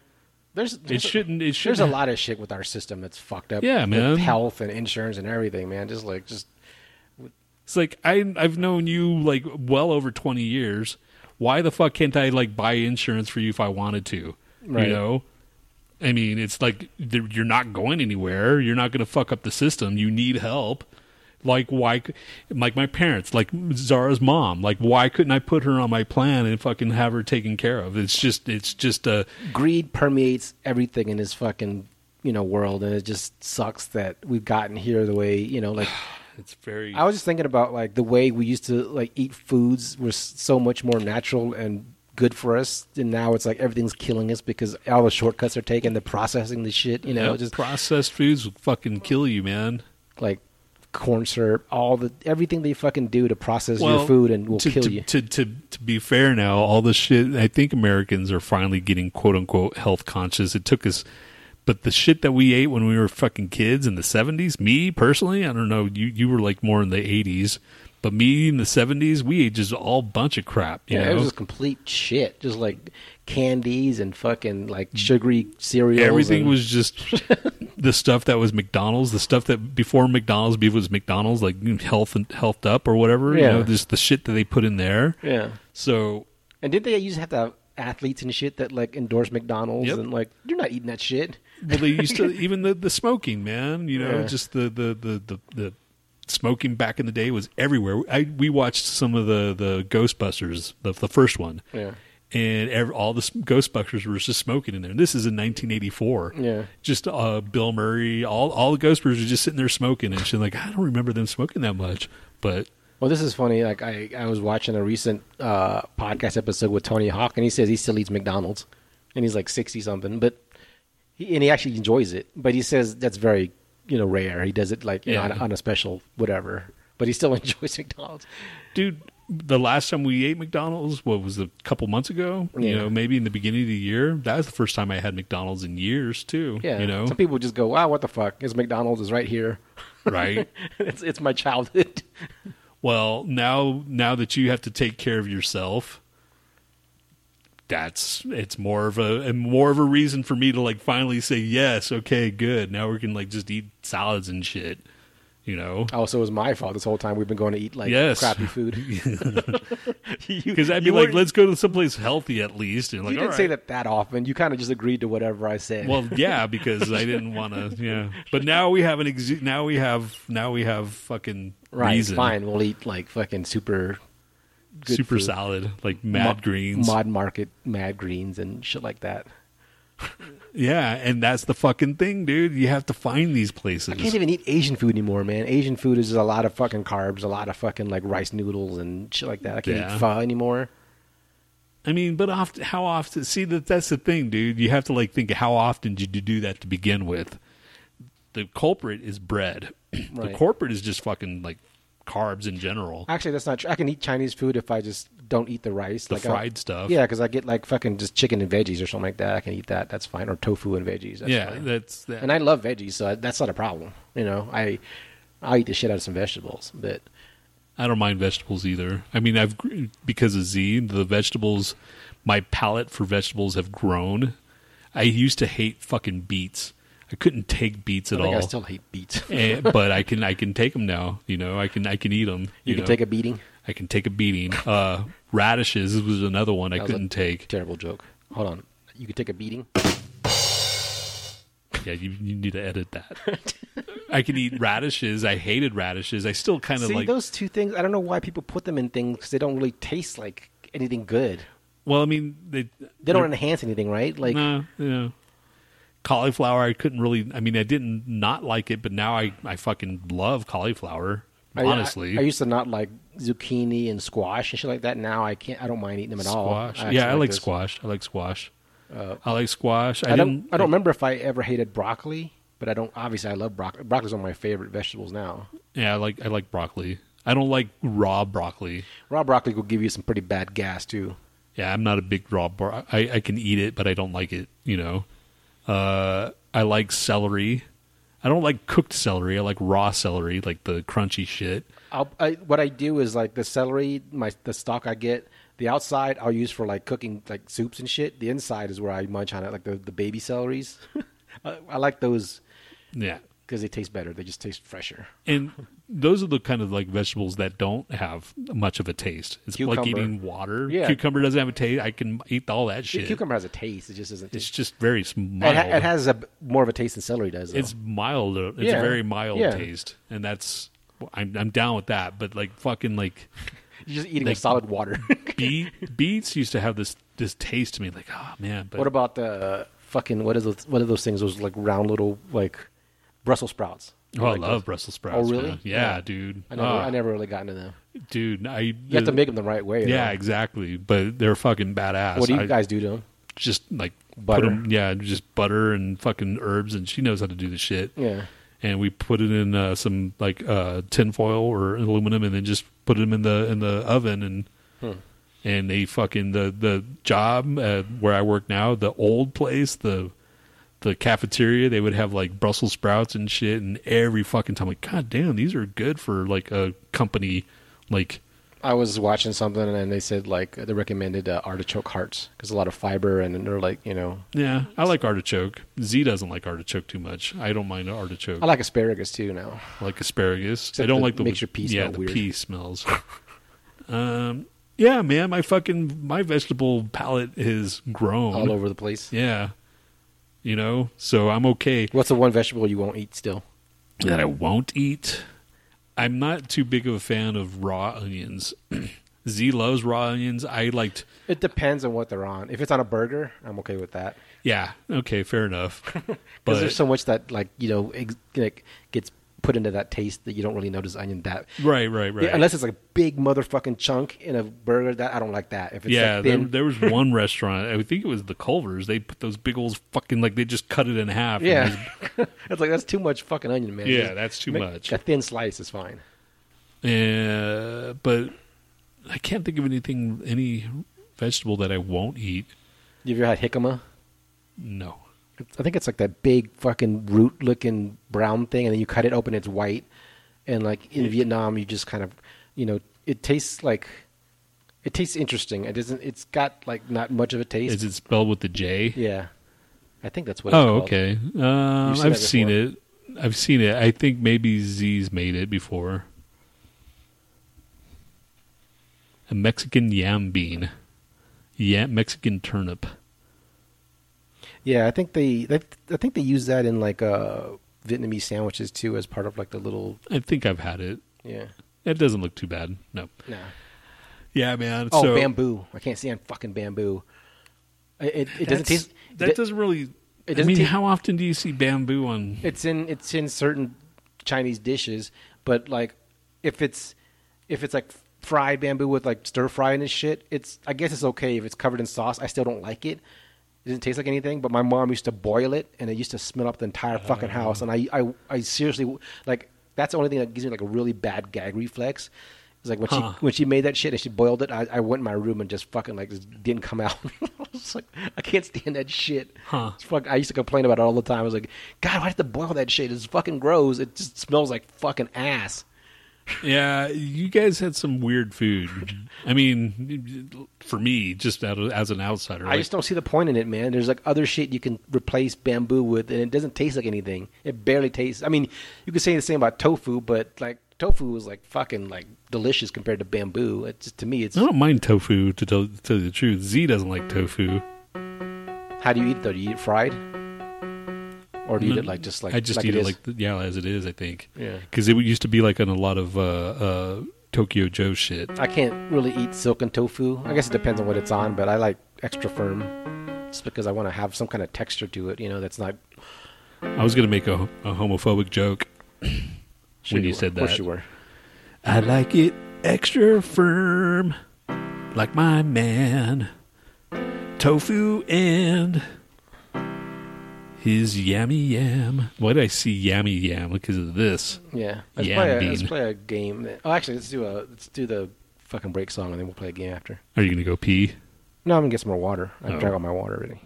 There's, it shouldn't. It There's a lot of shit with our system that's fucked up. Yeah, with man. Health and insurance and everything, man. Just like just It's like I I've known you like well over twenty years. Why the fuck can't I like buy insurance for you if I wanted to? Right. You know. I mean, it's like you're not going anywhere. You're not going to fuck up the system. You need help. Like why? Like my parents, like Zara's mom. Like why couldn't I put her on my plan and fucking have her taken care of? It's just, it's just a greed permeates everything in this fucking you know world, and it just sucks that we've gotten here the way you know. Like (sighs) It's very. I was just thinking about like the way we used to like eat foods was so much more natural and good for us, and now it's like everything's killing us because all the shortcuts are taken. The processing the shit, you know, Yeah, just processed foods will fucking kill you, man. like corn syrup, all the everything they fucking do to process your food and will to, kill to, you. To, to to be fair, now all the shit. I think Americans are finally getting quote unquote health conscious. It took us, but the shit that we ate when we were fucking kids in the seventies. Me personally, I don't know. You you were like more in the eighties, but me in the seventies, we ate just all bunch of crap. You yeah, know, it was just complete shit. Just like candies and fucking like sugary cereals. everything and- was just (laughs) the stuff that was McDonald's, the stuff that before McDonald's beef was McDonald's, like mm, health and health up or whatever. You Yeah. know, just the shit that they put in there. yeah. So And did they used to have to have athletes and shit that like endorse McDonald's Yep. and like you're not eating that shit. well, they used to (laughs) even the the smoking, man. You know, Yeah. just the the the the. the Smoking back in the day was everywhere. I we watched some of the the Ghostbusters, the the first one, Yeah. And ev all the Ghostbusters were just smoking in there. And this is in 1984. Yeah. just uh, Bill Murray, all all the Ghostbusters were just sitting there smoking, and she's like, I don't remember them smoking that much, but Well, this is funny. Like I, I was watching a recent uh, podcast episode with Tony Hawk, and he says he still eats McDonald's, and he's like sixty something, but he, and he actually enjoys it. But he says that's very you know rare. He does it like you know, on, on a special whatever, but he still (laughs) enjoys McDonald's. dude, the last time we ate McDonald's, what was a couple months ago? You know, maybe in the beginning of the year. That was the first time I had McDonald's in years too. Yeah, you know, some people just go, "Wow, what the fuck? His McDonald's is right here." (laughs) right? it's it's my childhood. (laughs) Well, now now that you have to take care of yourself, that's it's more of a and more of a reason for me to like finally say yes, okay, good. Now we can like just eat salads and shit. You know, Oh, so it was my fault this whole time. We've been going to eat like Yes. crappy (laughs) food. because I'd be like, let's go to someplace healthy at least. And you like, didn't all say that that often. You kind of just agreed to whatever I said. Well, yeah, because I didn't want to. (laughs) Yeah, but now we have an ex- now we have now we have fucking right, reason. fine. We'll eat like fucking super good super food. salad like mad Mo- greens. mod market mad greens and shit like that. (laughs) yeah, and that's the fucking thing, dude. You have to find these places. I can't even eat Asian food anymore, man. Asian food is a lot of fucking carbs, a lot of fucking like rice noodles and shit like that. I can't Yeah. eat pho anymore. I mean, but often, how often? See that that's the thing, dude. You have to like think how often did you do that to begin with. The culprit is bread. (clears throat) The Right. corporate is just fucking like carbs in general. Actually, that's not true. I can eat Chinese food if I just don't eat the rice, The like I- fried stuff. Yeah, because I get like fucking just chicken and veggies or something like that. I can eat that. That's fine. Or tofu and veggies. That's yeah, fine. that's that. and I love veggies, so that's not a problem. You know, I I eat the shit out of some vegetables, but I don't mind vegetables either. I mean, I've because of Z, the vegetables, my palate for vegetables have grown. I used to hate fucking beets. I couldn't take beets at think all. I still hate beets. (laughs) Eh, but I can I can take them now. You know, I can I can eat them. you can take a beating. I can take a beating. Uh, radishes was another one I That was a couldn't take. Terrible joke. Hold on. You could take a beating. Yeah, you, you need to edit that. I can eat radishes. I hated radishes. I still kind of like. those two things. I don't know why people put them in things because they don't really taste like anything good. well, I mean, they They don't enhance anything, right? Like No, yeah. Cauliflower, I couldn't really. I mean, I didn't not like it, but now I I fucking love cauliflower. I- Honestly, I, I used to not like zucchini and squash and shit like that. Now I can't. I don't mind eating them at all. squash. yeah, I like this. squash. I like squash. Uh, I like squash. I, I, don't. I don't remember if I ever hated broccoli, but I don't. Obviously, I love broccoli. Broccoli's one of my favorite vegetables now. Yeah, I like I like broccoli. I don't like raw broccoli. Raw broccoli will give you some pretty bad gas too. Yeah, I'm not a big raw. Bro- I I can eat it, but I don't like it. You know. Uh, I like celery. I don't like cooked celery. I like raw celery, like the crunchy shit. I'll, I, what I do is like the celery, my the stock I get. The outside I'll use for like cooking like soups and shit. The inside is where I munch on it, like the, the baby celeries. (laughs) I, I like those Yeah. because they taste better. They just taste fresher. And (laughs) those are the kind of like vegetables that don't have much of a taste. It's like eating water. Yeah. Cucumber doesn't have a taste. I can eat all that shit. cucumber has a taste. It just doesn't. It's just very It, mild. ha- it has a more of a taste than celery does. Though. it's mild. It's Yeah. a very mild Yeah. taste, and that's I'm I'm down with that. But like fucking like (laughs) You're just eating like- a solid water. (laughs) beet beets used to have this this taste to me. Like oh man, but what about the fucking what is those, what are those things? Those like round little like Brussels sprouts. Oh, I love those. Brussels sprouts. Oh, really? Yeah, Yeah. dude. I never, Ah, I never really got into them. dude. I You have to make them the right way. Yeah, though. exactly. But they're fucking badass. What do you I- guys do to them? just like put Butter? 'em- yeah, just butter and fucking herbs, and she knows how to do the shit. Yeah. And we put it in uh, some like uh, tin foil or aluminum, and then just put them in the in the oven, and Hmm. and they fucking the the job uh, where I work now, the old place, the the cafeteria, they would have like Brussels sprouts and shit, and every fucking time, like, god damn, these are good for like a company, like I was watching something and they said like they recommended uh, artichoke hearts because a lot of fiber and they're like you know yeah, I like artichoke. Z doesn't like artichoke too much. I don't mind artichoke. I like asparagus too now. I like asparagus. Except I don't like the makes your pee yeah the weird. pee smells. (laughs) um, yeah, man, my fucking my vegetable palate has grown All over the place. Yeah, you know, so I'm okay What's the one vegetable you won't eat still? that I won't eat. I'm not too big of a fan of raw onions. (clears throat) Z loves raw onions. I liked. It depends on what they're on. If it's on a burger, I'm okay with that. Yeah, okay, fair enough. (laughs) Because but there's so much that like you know ex- like gets put into that taste that you don't really notice onion that. right, right, right. Yeah, unless it's like a big motherfucking chunk in a burger, that I don't like that. If it's yeah, like there, there was (laughs) one restaurant. I think it was the Culver's. They put those big old fucking like they just cut it in half. yeah, just- (laughs) it's like that's too much fucking onion, man. Yeah, Just that's too make- much. A thin slice is fine. Uh, but I can't think of anything, any vegetable that I won't eat. You ever had jicama? No. I think it's like that big fucking root looking brown thing, and then you cut it open, it's white. And like in Vietnam, you just kind of, you know, it tastes like, it tastes interesting. It doesn't. It's got like not much of a taste. Is it spelled with the J? yeah, I think that's what. it's Oh, okay. Um, seen I've seen it. I've seen it. I think maybe Z's made it before. A Mexican yam bean. Yeah, Mexican turnip. Yeah, I think they, they, I think they use that in like uh, Vietnamese sandwiches too, as part of like the little. I think I've had it. Yeah. It doesn't look too bad. No. Nah. Yeah, man. Oh, so, bamboo! I can't stand fucking bamboo. It, it, doesn't taste. That it- doesn't really. it I doesn't mean, ta- how often do you see bamboo on? It's in it's in certain Chinese dishes, but like if it's if it's like fried bamboo with like stir fry and shit, it's I guess it's okay if it's covered in sauce. I still don't like it. It doesn't taste like anything. But my mom used to boil it, and it used to smell up the entire fucking ah. house. And I I, I seriously like that's the only thing that gives me like a really bad gag reflex. It's like when Huh. she when she made that shit and she boiled it, I, I went in my room and just fucking like just didn't come out. (laughs) I was like, I can't stand that shit. Huh. It's fuck, I used to complain about it all the time. I was like, God, why have to boil that shit? It's fucking gross. It just smells like fucking ass. Yeah, you guys had some weird food. I mean, for me, just out of, as an outsider, I like, just don't see the point in it, man. There's like other shit you can replace bamboo with, and it doesn't taste like anything. It barely tastes. I mean, you could say the same about tofu, but like tofu is like fucking like delicious compared to bamboo. It just to me, it's I don't mind tofu. To tell, to tell you the truth, Z doesn't like tofu. how do you eat it though? Do you eat it fried, or do you eat it like just like I just like eat it is? like the, yeah, as it is. I think yeah. because it used to be like on a lot of uh, uh, Tokyo Joe shit. I can't really eat silken tofu. I guess it depends on what it's on, but I like extra firm, just because I want to have some kind of texture to it. You know, that's not. I was gonna make a, a homophobic joke (sniffs) when you were. said Of course that. you were. I like it extra firm, like my man. Tofu and his yammy yam. Why did I see yammy yam? Because of this. Yeah. Let's, Yam play a, let's play a game. Oh, actually, let's do a let's do the fucking break song, and then we'll play a game after. Are you gonna go pee? No, I'm gonna get some more water. I Oh. drank all my water already.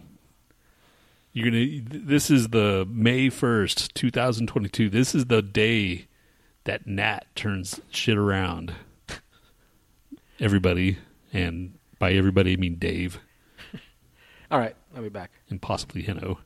You're gonna. This is the May first, two thousand twenty-two. This is the day that Nat turns shit around. (laughs) Everybody, and by everybody I mean Dave (laughs) All right, I'll be back. and possibly Hino.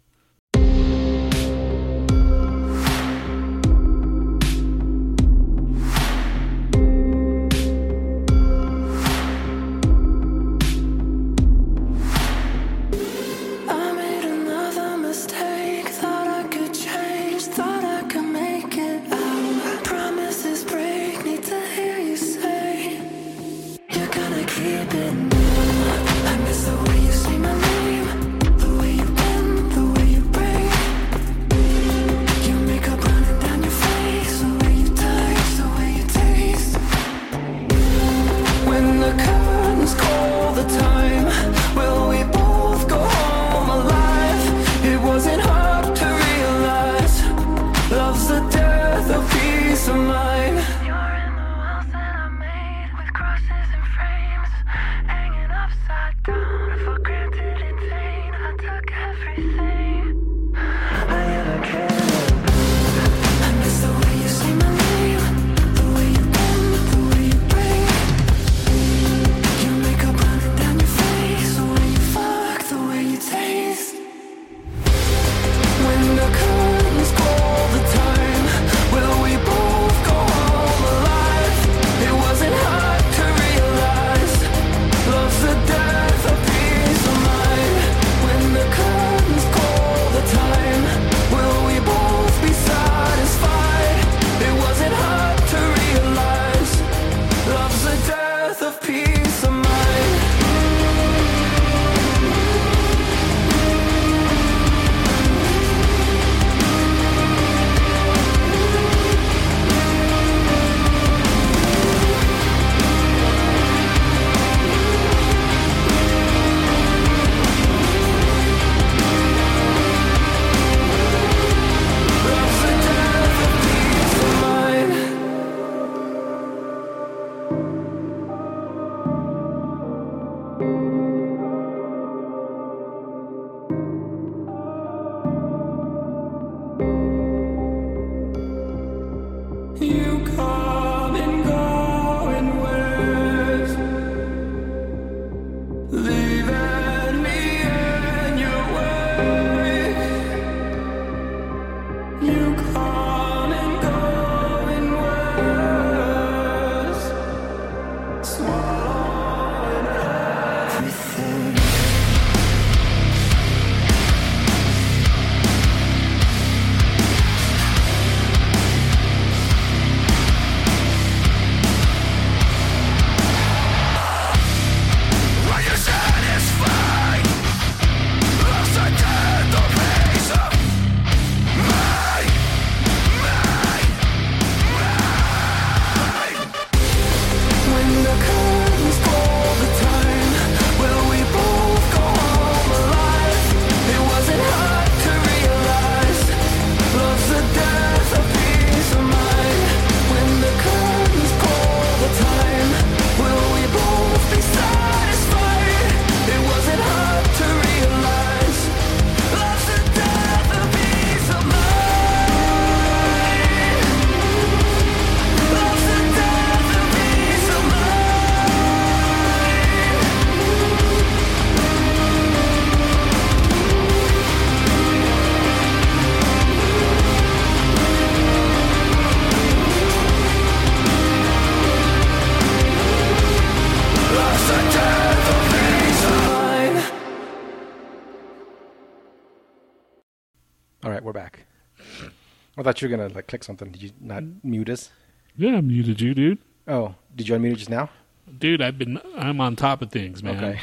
Thought you were gonna like click something. Did you not mute us? Yeah, I muted you, dude. Oh, did you unmute it just now? Dude, I've been. I'm on top of things, man. Okay.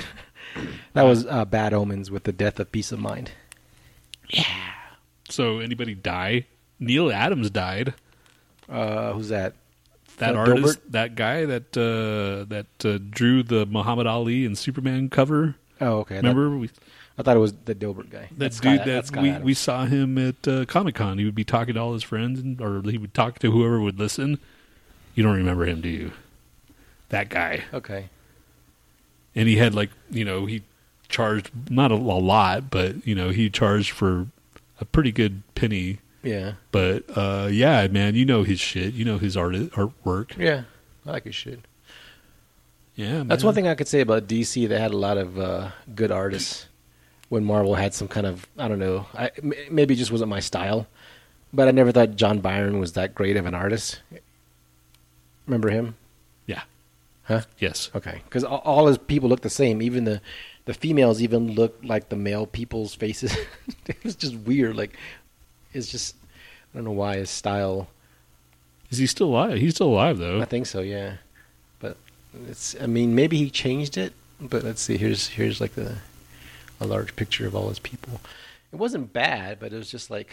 (laughs) that was uh, Bad Omens with the death of peace of mind. Yeah. So, anybody die? Neal Adams died. Uh, who's that? That artist, Dilbert? that guy that uh, that uh, drew the Muhammad Ali and Superman cover. Oh, okay. Remember, we, I thought it was the Dilbert guy. that That's dude Scott- that Scott we, Adams. we saw him at uh, Comic Con. He would be talking to all his friends, and, or he would talk to whoever would listen. You don't remember him, do you? That guy. Okay. And he had like you know he charged not a, a lot, but you know he charged for a pretty good penny. Yeah. But uh, yeah, man, you know his shit. You know his art artwork. Yeah. I like his shit. Yeah, That's one thing I could say about DC. They had a lot of uh, good artists. When Marvel had some kind of, I don't know, I, maybe it just wasn't my style. But I never thought John Byron was that great of an artist. Remember him? Yeah. Huh? Yes. Okay, because all, all his people look the same. Even the the females even look like the male people's faces. (laughs) it was just weird. Like it's just I don't know why his style. Is he still alive? He's still alive though. I think so, yeah. But it's I mean maybe he changed it. But let's see. Here's here's like the a large picture of all his people. It wasn't bad, but it was just like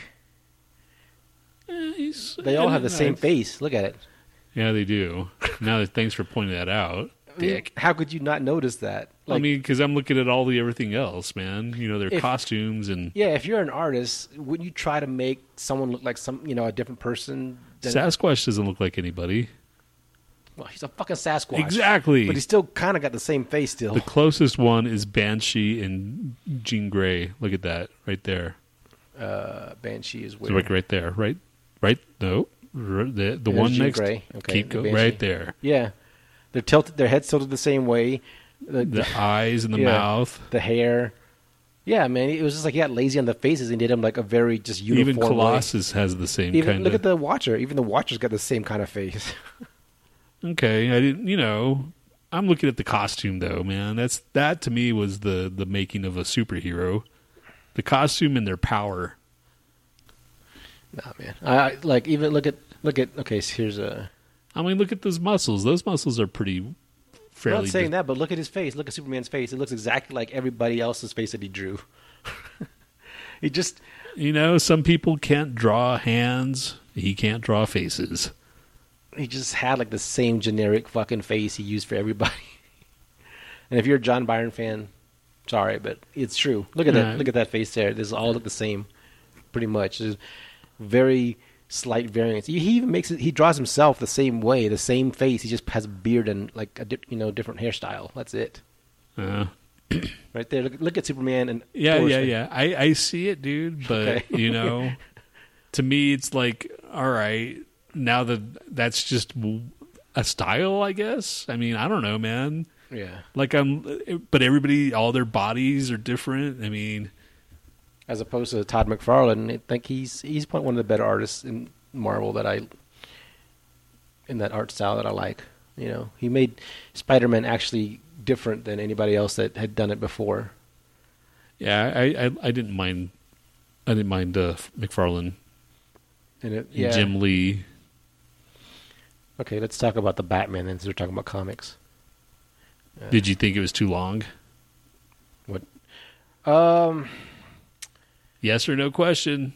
he's- they all have the same face. Look at it. Yeah, they do. now, thanks for pointing that out. I mean, How could you not notice that? I mean, because I'm looking at all the everything else, man. You know, their If- costumes and yeah, if you're an artist, wouldn't you try to make someone look like some, you know, a different person? than- Sasquatch doesn't look like anybody. Well, he's a fucking Sasquatch. Exactly. But he's still kind of got the same face still. The closest one is Banshee and Jean Grey. Look at that right there. Uh, Banshee is So weird. like right there, right, right. No, the the There's one Jean next. Grey. Okay, Keep go, Banshee. right there. Yeah, they're tilted. Their heads tilted the same way. The, The eyes and the (laughs) Yeah. mouth. the hair. Yeah, man, it was just like he got lazy on the faces and did them like a very just uniform. Even way. Colossus has the same Even kind look of. at the Watcher. Even the Watcher's got the same kind of face. (laughs) Okay, I didn't. You know, I'm looking at the costume though, man. That's that to me was the the making of a superhero. The costume and their power. nah, man. I, I like even look at look at. Okay, so here's a. I mean, look at those muscles. Those muscles are pretty I'm not saying dis- that, but look at his face. Look at Superman's face. It looks exactly like everybody else's face that he drew. (laughs) he just You know, some people can't draw hands. He can't draw faces. He just had like the same generic fucking face he used for everybody. (laughs) and if you're a John Byron fan, sorry, but it's true. Look at that. Look at that face there. This all look the same, pretty much. There's very slight variance. He even makes it. He draws himself the same way, the same face. He just has a beard and like a di- you know different hairstyle. That's it. Uh, (clears throat) Right there. Look, look at Superman and yeah, Thor's yeah, face. yeah. I I see it, dude. But Okay. you (laughs) know, to me, it's like, all right, now that that's just a style, I guess. I mean, I don't know, man. Yeah. Like I'm, but everybody, all their bodies are different. I mean, As opposed to Todd McFarlane, I think he's he's one of the better artists in Marvel that I in that art style that I like. You know, he made Spider-Man actually different than anybody else that had done it before. yeah, I I, I didn't mind, I didn't mind uh, McFarlane And it, and yeah. Jim Lee. Okay, let's talk about the Batman then. Since we're talking about comics. Did you think it was too long? What? Um, Yes or no question.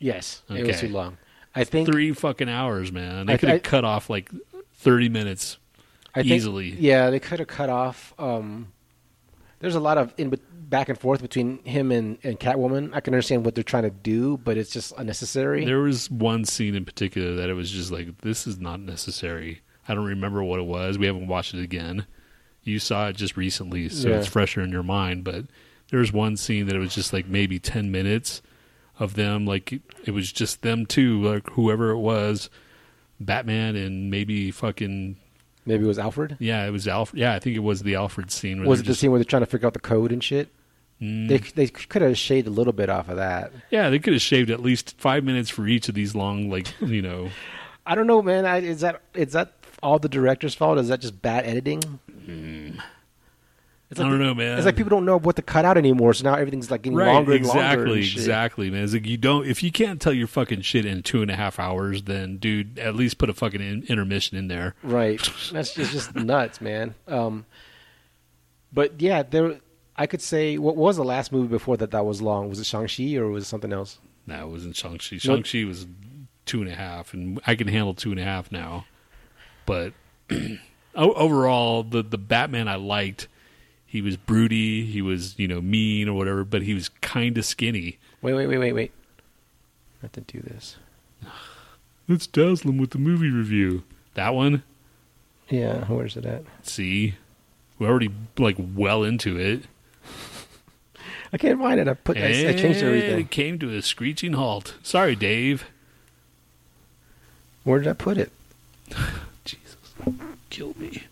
yes, it was too long. I think Three fucking hours, man. They could have cut off like thirty minutes. I think, easily. Yeah, they could have cut off. Um, there's a lot of in back and forth between him and, and Catwoman. I can understand what they're trying to do, but it's just unnecessary. There was one scene in particular that it was just like, this is not necessary. I don't remember what it was. We haven't watched it again. You saw it just recently, so Yeah. it's fresher in your mind. But there was one scene that it was just like maybe 10 minutes of them. Like, it was just them two, like whoever it was, Batman and maybe fucking, Maybe it was Alfred. yeah, it was Alfred. Yeah, I think it was the Alfred scene. where Was it the scene where they're trying to figure out the code and shit? Mm. They they could have shaved a little bit off of that. yeah, they could have shaved at least five minutes for each of these long, like, (laughs) you know. I don't know, man. I, is that is that all the director's fault? Is that just bad editing? It's I don't know, man. It's like people don't know what to cut out anymore, so now everything's like getting right, longer and longer. exactly, and shit. exactly, man. It's like you don't if you can't tell your fucking shit in two and a half hours, then dude, at least put a fucking in, intermission in there. Right. (laughs) That's just, just nuts, man. Um, but yeah, there. I could say what was the last movie before that that was long? Was it Shang Chi or was it something else? No, it wasn't Shang Chi. Shang Chi was two and a half, and I can handle two and a half now. But (clears throat) overall, the the Batman I liked. He was broody. He was you know mean or whatever, but he was kind of skinny. Wait, wait, wait, wait, wait. I have to do this. (sighs) Let's dazzle him with the movie review. That one. Yeah, where's it at? See, we're already like well into it. I can't find it. I put. I, I changed everything. It came to a screeching halt. Sorry, Dave. Where did I put it? (sighs) Jesus, kill me.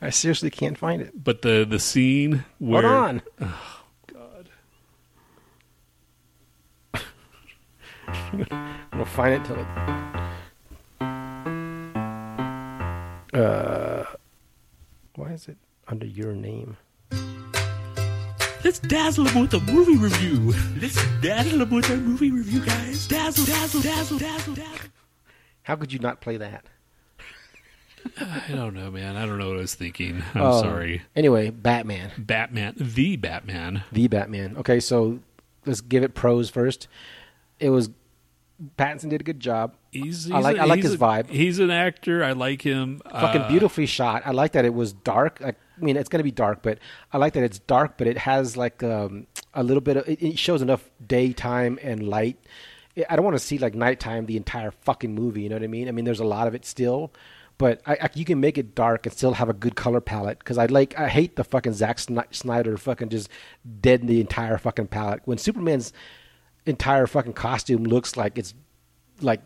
I seriously can't find it. But the the scene where Hold on. God, I'm (laughs) gonna find it till it. Uh, why is it under your name? Let's dazzle them with a movie review. Let's dazzle them with a movie review, guys. Dazzle, dazzle, dazzle, dazzle, dazzle. How could you not play that? I don't know, man. I don't know what I was thinking. I'm Oh. sorry. Anyway, Batman, Batman, the Batman. the Batman. Okay, so let's give it pros first. It was Pattinson did a good job. He's, I like- a- I like his a- vibe. He's an actor. I like him. Fucking Uh, beautifully shot. I like that it was dark. Like, I mean, it's gonna be dark, but I like that it's dark, but it has like um, a little bit of. It, it shows enough daytime and light. I don't want to see like nighttime the entire fucking movie. You know what I mean? I mean, there's a lot of it still, but I, I, you can make it dark and still have a good color palette. Because I like, I hate the fucking Zack Snyder fucking just dead in the entire fucking palette. When Superman's entire fucking costume looks like it's like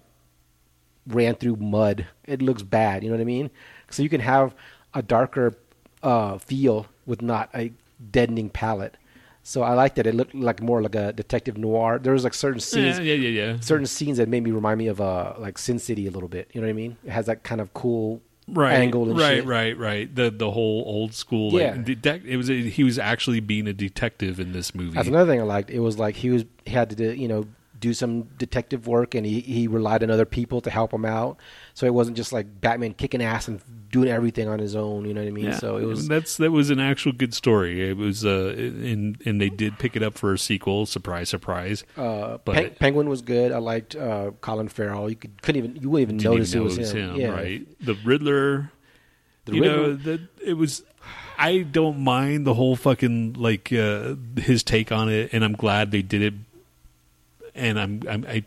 ran through mud. It looks bad. You know what I mean? So you can have a darker uh, feel with not a deadening palette. So I liked that. It looked like more like a detective noir. There was like certain scenes, Yeah, yeah, yeah, yeah. certain scenes that made me remind me of uh, like Sin City a little bit. You know what I mean? It has that kind of cool right, angle and right, shit. right, right. The the whole old school. Like, Yeah. detec- it was he was actually being a detective in this movie. That's another thing I liked. It was like he was he had to do, you know do some detective work and he, he relied on other people to help him out. So it wasn't just like Batman kicking ass and doing everything on his own. You know what I mean? Yeah, So it was that's that was an actual good story. It was uh, and and they did pick it up for a sequel. Surprise, surprise. Uh, But- Pen- Penguin was good. I liked uh, Colin Farrell. You could, couldn't even you wouldn't even notice even it was know him. Yeah. right? The Riddler. The you Riddler- know that it was. I don't mind the whole fucking like uh, his take on it, and I'm glad they did it. And I'm, I'm I.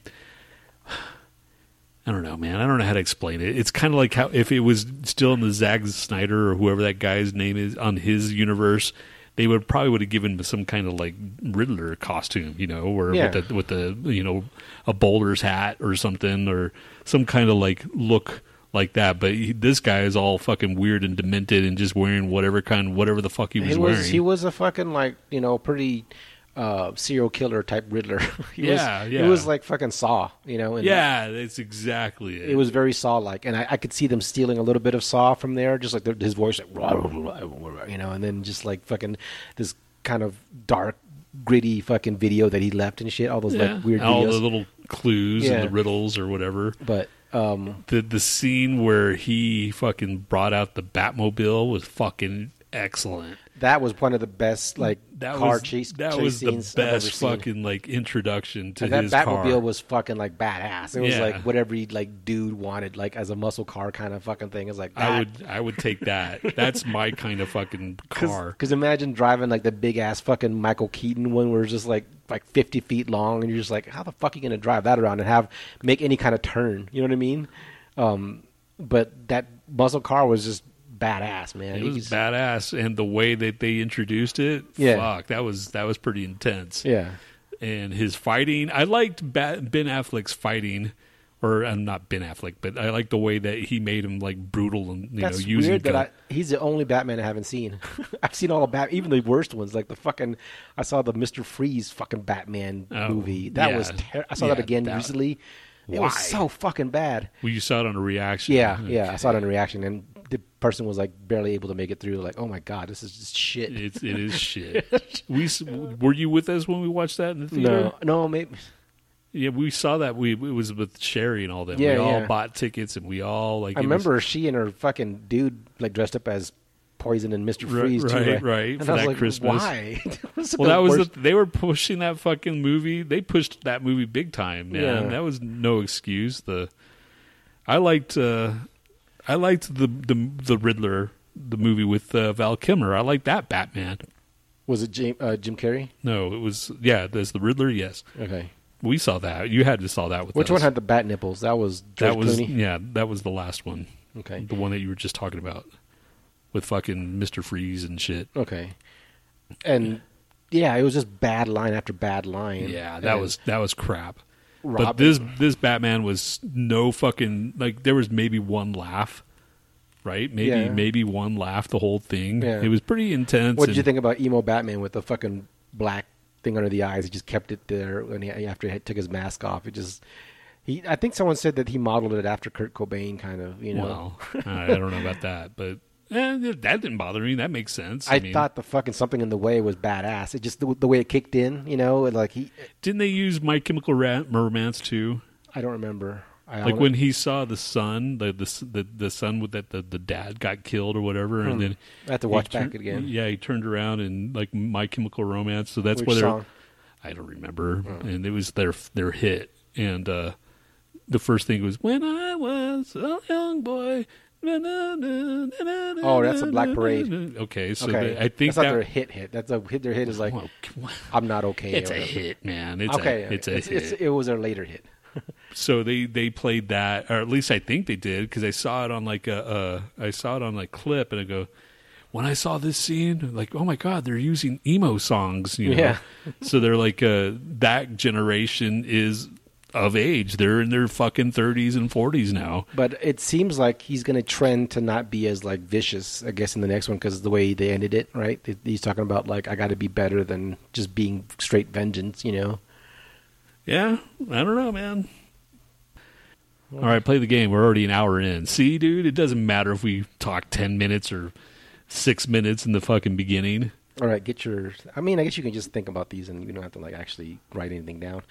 I don't know, man. I don't know how to explain it. It's kind of like how if it was still in the Zack Snyder or whoever that guy's name is on his universe, they would probably would have given him some kind of like Riddler costume, you know, or Yeah. with the with the you know a bowler's hat or something, or some kind of like look like that. But he, this guy is all fucking weird and demented and just wearing whatever kind, whatever the fuck he was, he was wearing. he was a fucking like you know pretty uh, serial killer type Riddler. (laughs) he Yeah, was, yeah. It was like fucking Saw. You know. And yeah, that's exactly it. It was very Saw like, and I, I could see them stealing a little bit of Saw from there, just like the, his voice, like you know, and then just like fucking this kind of dark, gritty fucking video that he left and shit. All those yeah. like weird all videos. the little clues Yeah. and the riddles or whatever. but um, the the scene where he fucking brought out the Batmobile was fucking excellent. That was one of the best like That car was chase. that chase was the scenes I've ever best fucking like introduction to And that his Batmobile car. was fucking like badass. It was Yeah. like what every like dude wanted, like as a muscle car kind of fucking thing. It's like I would I would take that. (laughs) That's my kind of fucking car. Because imagine driving like the big ass fucking Michael Keaton one, where it's just like like fifty feet long, and you're just like, how the fuck are you gonna drive that around and have make any kind of turn? You know what I mean? Um, but that muscle car was just badass, man. It was badass, and the way that they introduced it, Yeah. fuck, that was that was pretty intense. Yeah, And his fighting, I liked Bat- Ben Affleck's fighting, or I'm not Ben Affleck, but I liked the way that he made him like brutal and you that's know using weird. That I, he's the only Batman I haven't seen. (laughs) I've seen all the Bat, even the worst ones, like the fucking. I saw the Mister Freeze fucking Batman Oh, movie. That yeah. was. Ter- I saw Yeah, that again that- recently. It Why? was so fucking bad. well, you saw it on a reaction. Yeah, yeah. I saw it on a (laughs) reaction, and the person was like barely able to make it through. Like, oh my god, this is just shit. It's it is shit. (laughs) we were you with us when we watched that in the theater? no, no, maybe. Yeah, we saw that. We it was with Sherry and all them. Yeah, we all yeah. bought tickets and we all like. I it was- remember she and her fucking dude like dressed up as Poison and Mister Right, Freeze too. right, right, And for I was that like, Christmas. Why? (laughs) was well, that was the, they were pushing that fucking movie. They pushed that movie big time, man. Yeah. That was no excuse. The I liked uh I liked the the the Riddler, the movie with uh, Val Kilmer. I liked that Batman. was it Jim, uh, Jim Carrey? No, it was yeah. There's the Riddler. Yes, Okay. we saw that. You had to saw that with Which us. one had the bat nipples? That was George that was Clooney. yeah. That was the last one. Okay. The one that you were just talking about with fucking Mister Freeze and shit. Okay. And yeah, it was just bad line after bad line. Yeah, that And was that was crap. But this this Batman was no fucking like there was maybe one laugh, right? Maybe Yeah. maybe one laugh the whole thing. Yeah. It was pretty intense. What did you think about emo Batman with the fucking black thing under the eyes? He just kept it there when he after he took his mask off. It just he. I think someone said that he modeled it after Kurt Cobain, kind of. You know, Well, I don't know about that, but eh, that didn't bother me. That makes sense. I, mean, thought the fucking something in the way was badass. It just the, the way it kicked in. You know, like he. didn't they use My Chemical Ra- Romance too? I don't remember. I Like when he saw the son, the the the, the son with that the, the dad got killed or whatever, and then I have to watch back turned- again. Yeah, he turned around and like My Chemical Romance. So that's Which where I don't remember, and it was their their hit. And uh, the first thing was when I was a young boy. Oh, that's a Black Parade. Okay, so okay, they- I think that's not that their hit. Hit. That's a hit. Their hit is like Well, I'm not okay. it's a hit, man. It's okay, a, it's a it's, hit. it's- it was their later hit. (laughs) so they they played that, or at least I think they did, because I saw it on like a, a I saw it on like clip, and I go, when I saw this scene, like, oh my god, they're using emo songs, you know. Yeah. so they're like, uh, that generation is of age. They're in their fucking thirties and forties now. But it seems like he's going to trend to not be as like vicious, I guess, in the next one because the way they ended it, right? He's talking about like I got to be better than just being straight vengeance, you know? Yeah, I don't know, man. All right, play the game. We're already an hour in. See, dude, it doesn't matter if we talk ten minutes or six minutes in the fucking beginning. All right, get your. I mean, I guess you can just think about these and you don't have to like actually write anything down.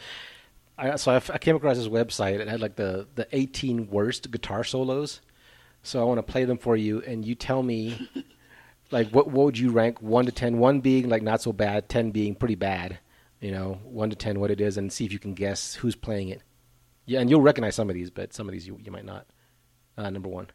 I, so I, I came across this website. It had like the the 18 worst guitar solos. So I want to play them for you, and you tell me, (laughs) like, what what would you rank one to ten? One being like not so bad, ten being pretty bad. You know, one to ten, what it is, and see if you can guess who's playing it. Yeah, and you'll recognize some of these, but some of these you you might not. Uh, number one.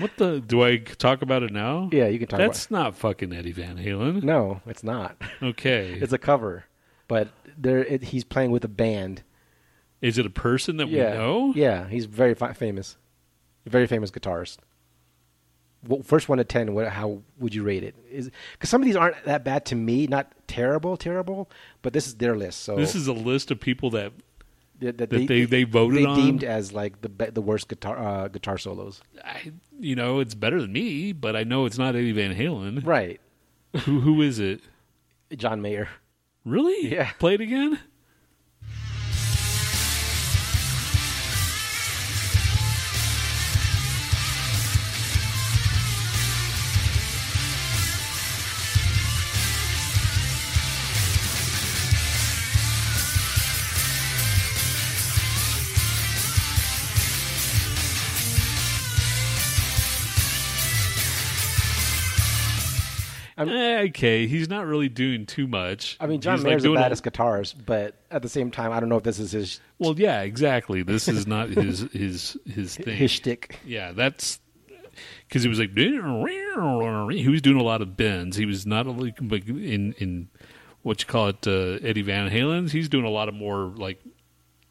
What the? Do I talk about it now? Yeah, you can talk That's not fucking Eddie Van Halen. No, it's not. Okay. (laughs) it's a cover, but there it, he's playing with a band. Is it a person that yeah, we know? Yeah, he's very fi- famous, very famous guitarist. Well, first one to ten, what, how would you rate it? Is because some of these aren't that bad to me, not terrible, terrible, but this is their list. So This is a list of people that that, that that they- they voted they on? deemed as like the be- the worst guitar uh, guitar solos. I, you know, it's better than me, but I know it's not Eddie Van Halen. Right, Who who is it? John Mayer. Really? Yeah. Play it again. I'm- Eh, okay, he's not really doing too much. I mean, John He's, Mayer's doing the a- baddest guitarist, but at the same time, I don't know if this is his Well, yeah, exactly. This is not (laughs) his his his thing. his shtick. Yeah, that's because he was like he was doing a lot of bends. He was not only like in in what you call it uh, Eddie Van Halen's. He's doing a lot of more like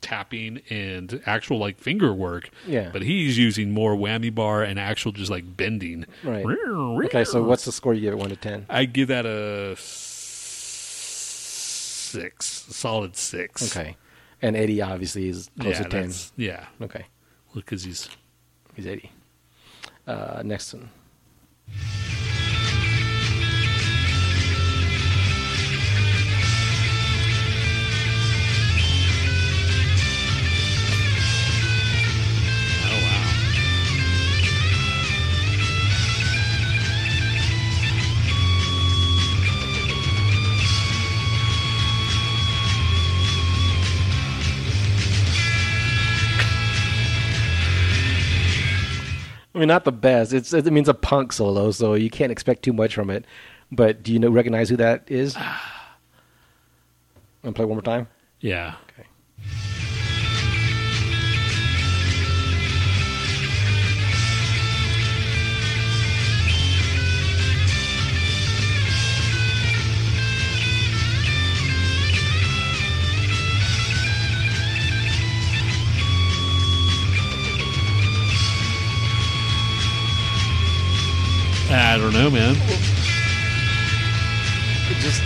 tapping and actual like finger work. Yeah. but he's using more whammy bar and actual just like bending. Right. Okay, so what's the score you give it one to ten? I give that a six, a solid six. Okay, and Eddie obviously is close yeah, to ten. yeah, Okay, Look because he's he's eighty. Uh, next one. I mean, not the best. It's it means a punk solo, so you can't expect too much from it. But do you know recognize who that is? (sighs) I'm play one more time. Yeah. Don't know, man. It just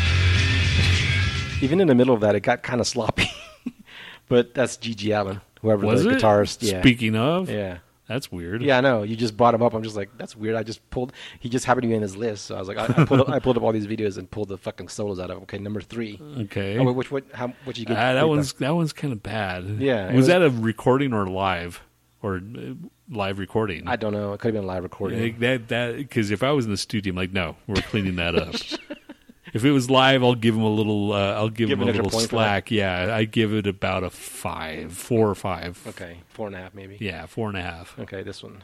even in the middle of that, it got kind of sloppy. (laughs) but that's GG Allin, whoever Was the it? guitarist. Yeah, Speaking of, yeah, that's weird. yeah. I know. You just brought him up. I'm just like, that's weird. I just pulled. He just happened to be in his list, so I was like, I, I pulled. up, I pulled up all these videos and pulled the fucking solos out of. them. Okay, number three. Okay. Oh, wait, which what? How? What you get? Ah, that rate one's that one's kind of bad. Yeah, Was, was- that a recording or live or uh, live recording? I don't know. It could have been a live recording. Like that that because if I was in the studio, I'm like, no, we're cleaning that up. (laughs) if it was live, I'll give him a little. Uh, I'll give, Give him a little point for that? slack. Yeah, I give it about a five, four or five. Okay, four and a half maybe. Yeah, four and a half. Okay, this one.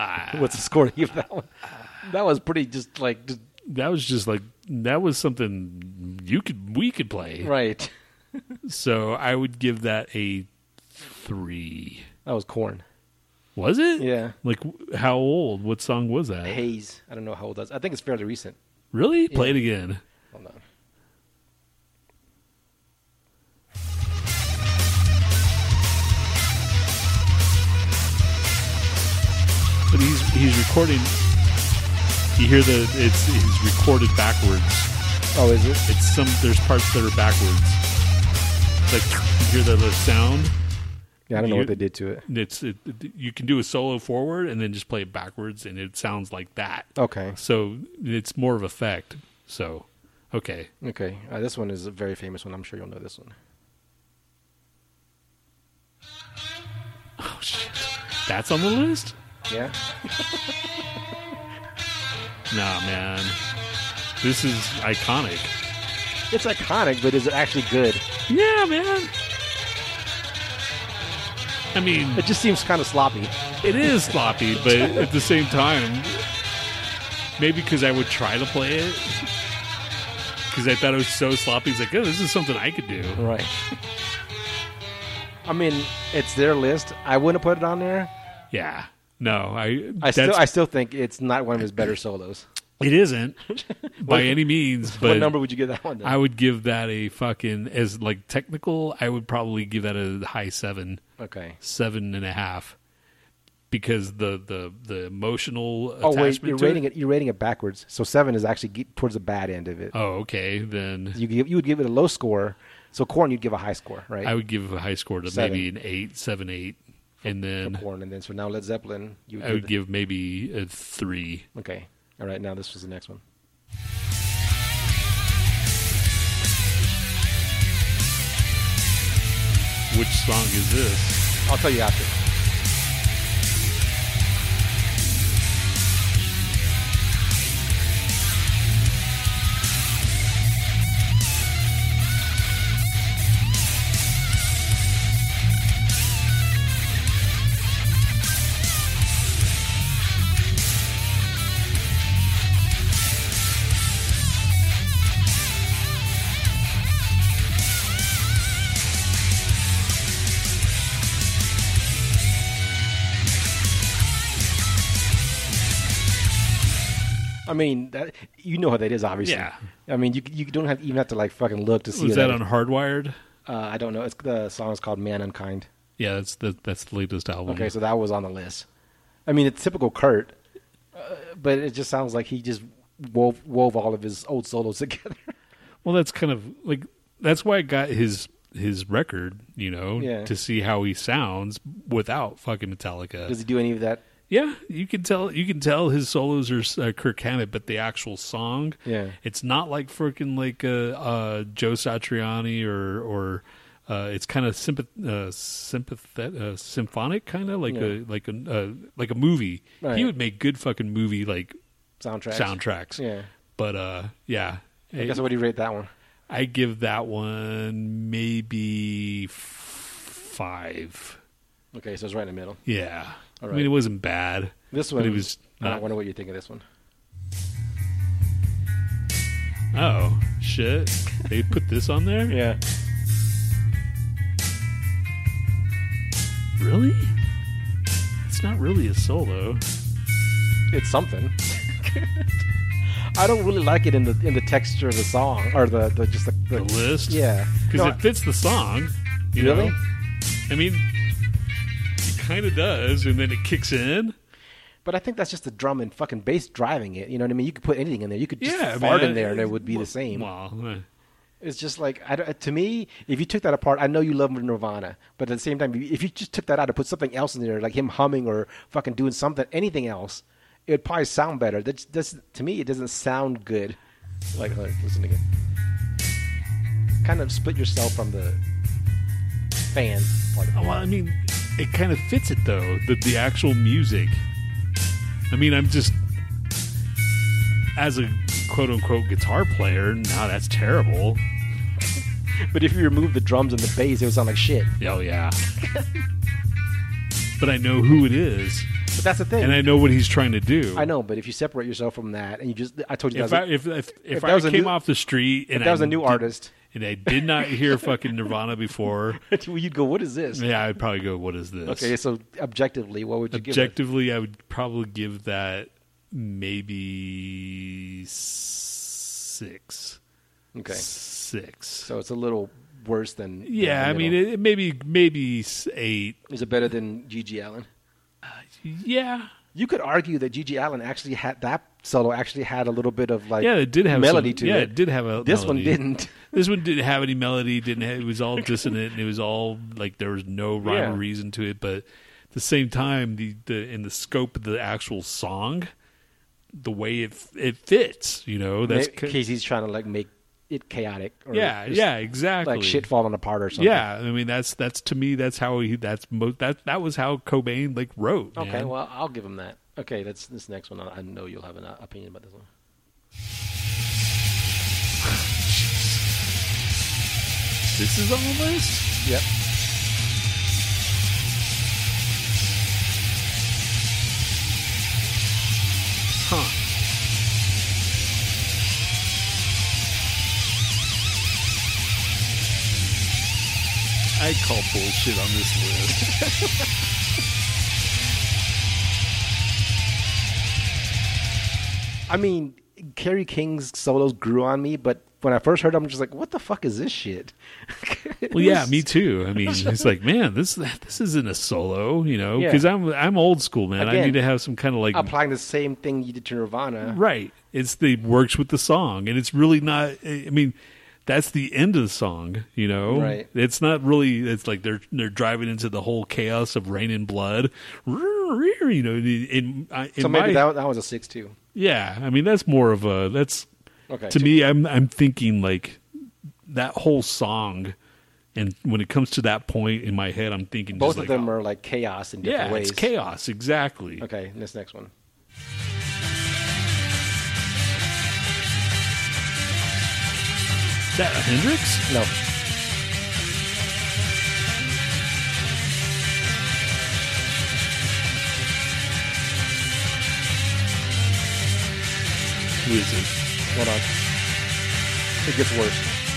Ah, (laughs) What's the score give (laughs) that one? That was pretty just like just, that was just like that was something you could we could play. right. (laughs) So I would give that a three. That was Korn. Was it? Yeah. Like how old? What song was that? Haze. I don't know how old that's. I think it's fairly recent. Really? Play it again. Hold on. But he's he's recording. You hear the it's he's recorded backwards. Oh, is it? It's some there's parts that are backwards. Like you hear the, the sound. Yeah, I don't know You- what they did to it. It's it, you can do a solo forward and then just play it backwards, and it sounds like that. Okay. So it's more of effect. So okay, Okay. Uh, this one is a very famous one. I'm sure you'll know this one. oh shit, that's on the list. Yeah. (laughs) Nah, man, this is iconic. It's iconic, but is it actually good? Yeah, man. I mean, It just seems kind of sloppy. It is sloppy, but (laughs) at the same time, maybe because I would try to play it, because I thought it was so sloppy. It's like, oh, this is something I could do. Right. I mean, it's their list. I wouldn't put it on there. Yeah, no, I. I still, I still think it's not one of his better solos. it isn't (laughs) by any means, but what number would you give that one? Then? I would give that a fucking as like technical. I would probably give that a high seven, okay. seven and a half, because the the the emotional Oh wait, you're rating it. You're rating it backwards. So seven is actually towards the bad end of it. Oh, okay, then You give, you would give it a low score. So Korn, you'd give a high score, right? I would give a high score to Seven. maybe an eight, seven, eight, and then for Korn, and then so now Led Zeppelin, you would I would give, give maybe a three. okay. All right, now this was the next one. Which song is this? I'll tell you after. Mean, that, you know how that is, obviously. Yeah. I mean, you you don't have even have to like fucking look to see Was that that on Hardwired? Uh, I don't know. It's the song is called "Man Unkind." Yeah, that's the that's the latest album. Okay, so that was on the list. I mean, it's typical Kirk, uh, but it just sounds like he just wove wove all of his old solos (laughs) together. well, that's kind of like that's why I got his his record. You know, Yeah. to see how he sounds without fucking Metallica. Does he do any of that? Yeah, you can tell. You can tell his solos are uh, Kirk Hammett, but the actual song, Yeah. it's not like freaking like uh, uh, Joe Satriani or or uh, it's kind of sympath uh, sympathet uh, symphonic kind of like Yeah. a like a uh, like a movie. Right. He would make good fucking movie like Soundtracks. soundtracks. Yeah. But uh, yeah, I guess what do you rate that one? I give that one maybe f- five. Okay, so it's right in the middle. Yeah, All I mean it wasn't bad. This But one it was I not- wonder what you think of this one. Oh shit! They put this on there? (laughs) Yeah. Really? It's not really a solo. It's something. (laughs) I don't really like it in the in the texture of the song or the, the just the, The list, Yeah, because No, it fits the song. You Really? know? I mean, kind of does, and then it kicks in. But I think that's just the drum and fucking bass driving it. You know what I mean? You could put anything in there. You could just Yeah, fart in I- there and it would be the same. Well, eh. It's just like I don't- to me, if you took that apart, I know you love Nirvana, but at the same time, if you just took that out and put something else in there, like him humming or fucking doing something, anything else, it would probably sound better. That's, that's to me, it doesn't sound good. Like, like listen again. Kind of split yourself from the fan part of it. well, I mean, it kind of fits it though. The the actual music. I mean, I'm just as a quote unquote guitar player. Now that's terrible. (laughs) But if you remove the drums and the bass, it would sound like shit. Oh yeah. but I know who it is, But that's the thing. and I know what he's trying to do. I know, but if you separate yourself from that and you just, I told you If that I, was, if if, if, if I was came new- off the street and that was I a new did- artist, and I did not hear (laughs) fucking Nirvana before, (laughs) you'd go, "What is this?" yeah, I'd probably go, "What is this?" Okay, so objectively, what would you give it? Objectively, I would probably give that maybe six. Okay, Six. so it's a little worse than. Yeah, I mean, it, maybe maybe eight. is it better than GG Allin? Yeah, You could argue that GG Allin actually had that solo actually had a little bit of like yeah, it did have melody some, to yeah, it. it did have a. This one didn't. (laughs) This one didn't have any melody. Didn't have, it was all dissonant, and it was all like there was no rhyme Yeah. or reason to it. But at the same time, the, the in the scope of the actual song, the way it it fits, you know, that's Maybe Casey's trying to like make it chaotic. Or yeah, yeah, exactly. like shit falling apart or something. Yeah, I mean that's that's to me that's how he that's mo- that that was how Cobain like wrote. Okay, man. well, I'll give him that. Okay, that's this next one. I know you'll have an uh, opinion about this one. this is on the list. Yep. Huh. I call bullshit on this list. (laughs) I mean, Kerry King's solos grew on me, but when I first heard them, I'm just like, what the fuck is this shit? It (laughs) Well, yeah, me too. I mean, it's like, man, this this isn't a solo, you know, Yeah. because I'm I'm old school, man. I need to have some kind of like Applying the same thing you did to Nirvana. right. It's the works with the song, and it's really not. I mean, that's the end of the song, you know. Right. It's not really. It's like they're they're driving into the whole chaos of rain and blood, (laughs) you know. In, in, in So maybe my, that, that was a six too. yeah, I mean that's more of a that's Okay. to me. I'm I'm thinking like that whole song, and when it comes to that point in my head, I'm thinking both of like, them are like chaos in different yeah, ways. it's chaos exactly. Okay, this next one. That Hendrix? No. Who is it? Hold on. It gets worse.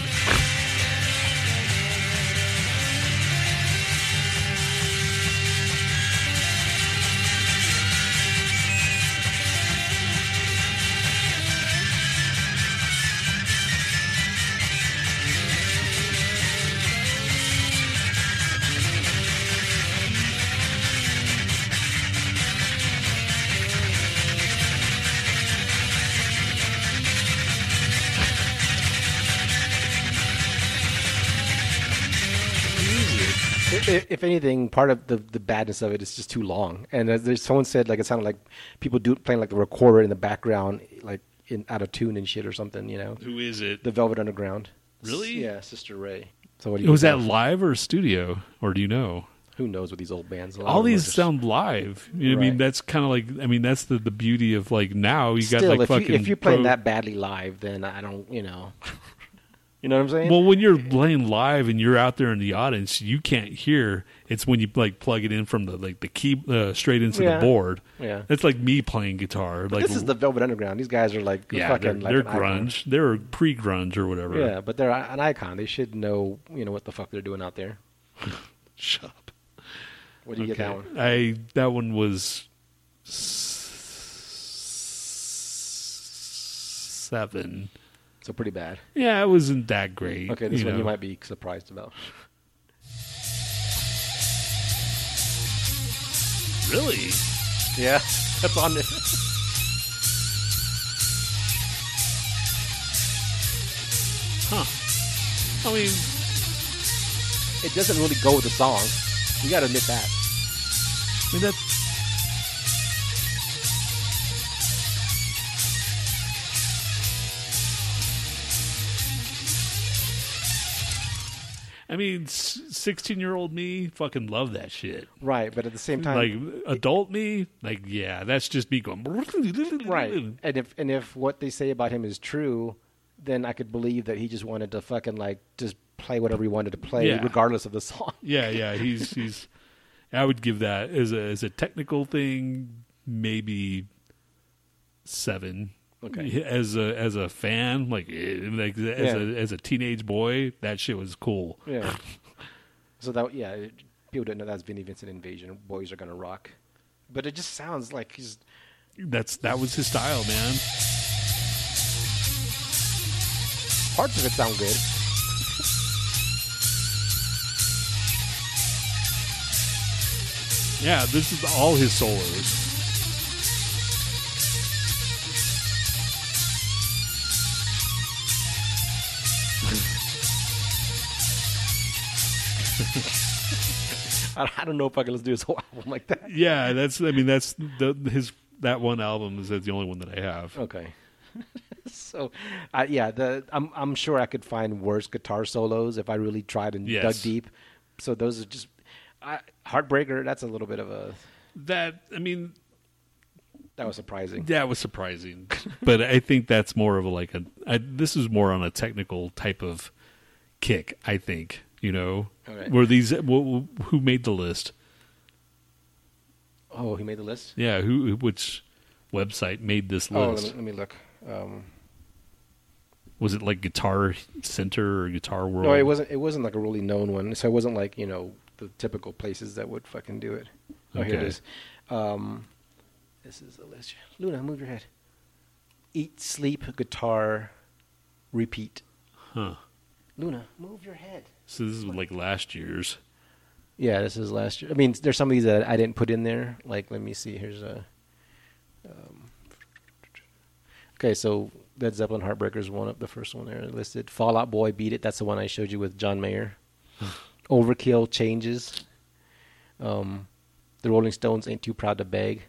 If, if anything, part of the, the badness of it is just too long. And as there's someone said, like it sounded like people do playing like the recorder in the background, like in out of tune and shit or something. You know, Who is it? the Velvet Underground. Really? Yeah, Sister Ray. So what do you Was that think? live or studio, or do you know? Who knows with these old bands? A All of them are these just- sound live. You know what I mean, that's kind of like. I mean, that's the the beauty of like now you got like if, fucking. you, if you're playing pro- that badly live, then I don't. You know. (laughs) you know what I'm saying? Well, when you're playing live and you're out there in the audience, you can't hear. It's when you like plug it in from the like the key uh, straight into Yeah. the board. yeah. it's like me playing guitar. Like this is the Velvet Underground. These guys are like yeah, fucking they're, like they're an icon. grunge. They're pre-grunge or whatever. Yeah, but they're an icon. They should know, you know, what the fuck they're doing out there. (laughs) Shut up. What do you get that one? I that one was seven. So pretty bad. Yeah, it wasn't that great. Okay, this you one you might be surprised about. really. Yeah, that's on it. Huh. I mean, It doesn't really go with the song. You got to admit that. I mean that's I mean, sixteen-year-old me fucking love that shit. Right, but at the same time, Like adult me, like yeah, that's just me going. right. (laughs) And if and if what they say about him is true, then I could believe that he just wanted to fucking like just play whatever he wanted to play, Yeah. regardless of the song. (laughs) Yeah, yeah, he's he's. I would give that as a as a technical thing, maybe seven. Okay. (laughs) As a as a fan, like eh, like as Yeah. a as a teenage boy, that shit was cool. Yeah. (laughs) so that yeah, people didn't know that's Vinnie Vincent Invasion. Boys are gonna rock, but it just sounds like he's That's that was his style, man. parts of it sound good. Yeah, this is all his solos. (laughs) I, don't know if I can let's do his whole album like that. Yeah, that's. I mean, that's the his that one album is the only one that I have. Okay. (laughs) so, uh, yeah, the I'm I'm sure I could find worse guitar solos if I really tried and dug deep. So those are just I, Heartbreaker. That's a little bit of a That I mean, that was surprising. that was surprising, (laughs) but I think that's more of a like a. I, this is more on a technical type of kick. I think you know. Okay. Were these wh- wh- who made the list? Oh, he made the list. Yeah, who which website made this Oh, let list? me, let me look. Um, Was it like Guitar Center or Guitar World? no, it wasn't. It wasn't like a really known one. So it wasn't like you know the typical places that would fucking do it. Oh, here it Okay. is. Um, this is the list. Luna, move your head. Eat, sleep, guitar, repeat. Huh. Luna, move your head. So this is like last year's. Yeah, this is last year. I mean, there's some of these that I didn't put in there. Like, let me see. Here's a. Um, okay, so Led Zeppelin Heartbreakers one up, the first one there listed. Fall Out Boy Beat It. That's the one I showed you with John Mayer. (laughs) Overkill Changes. Um, the Rolling Stones Ain't Too Proud to Beg.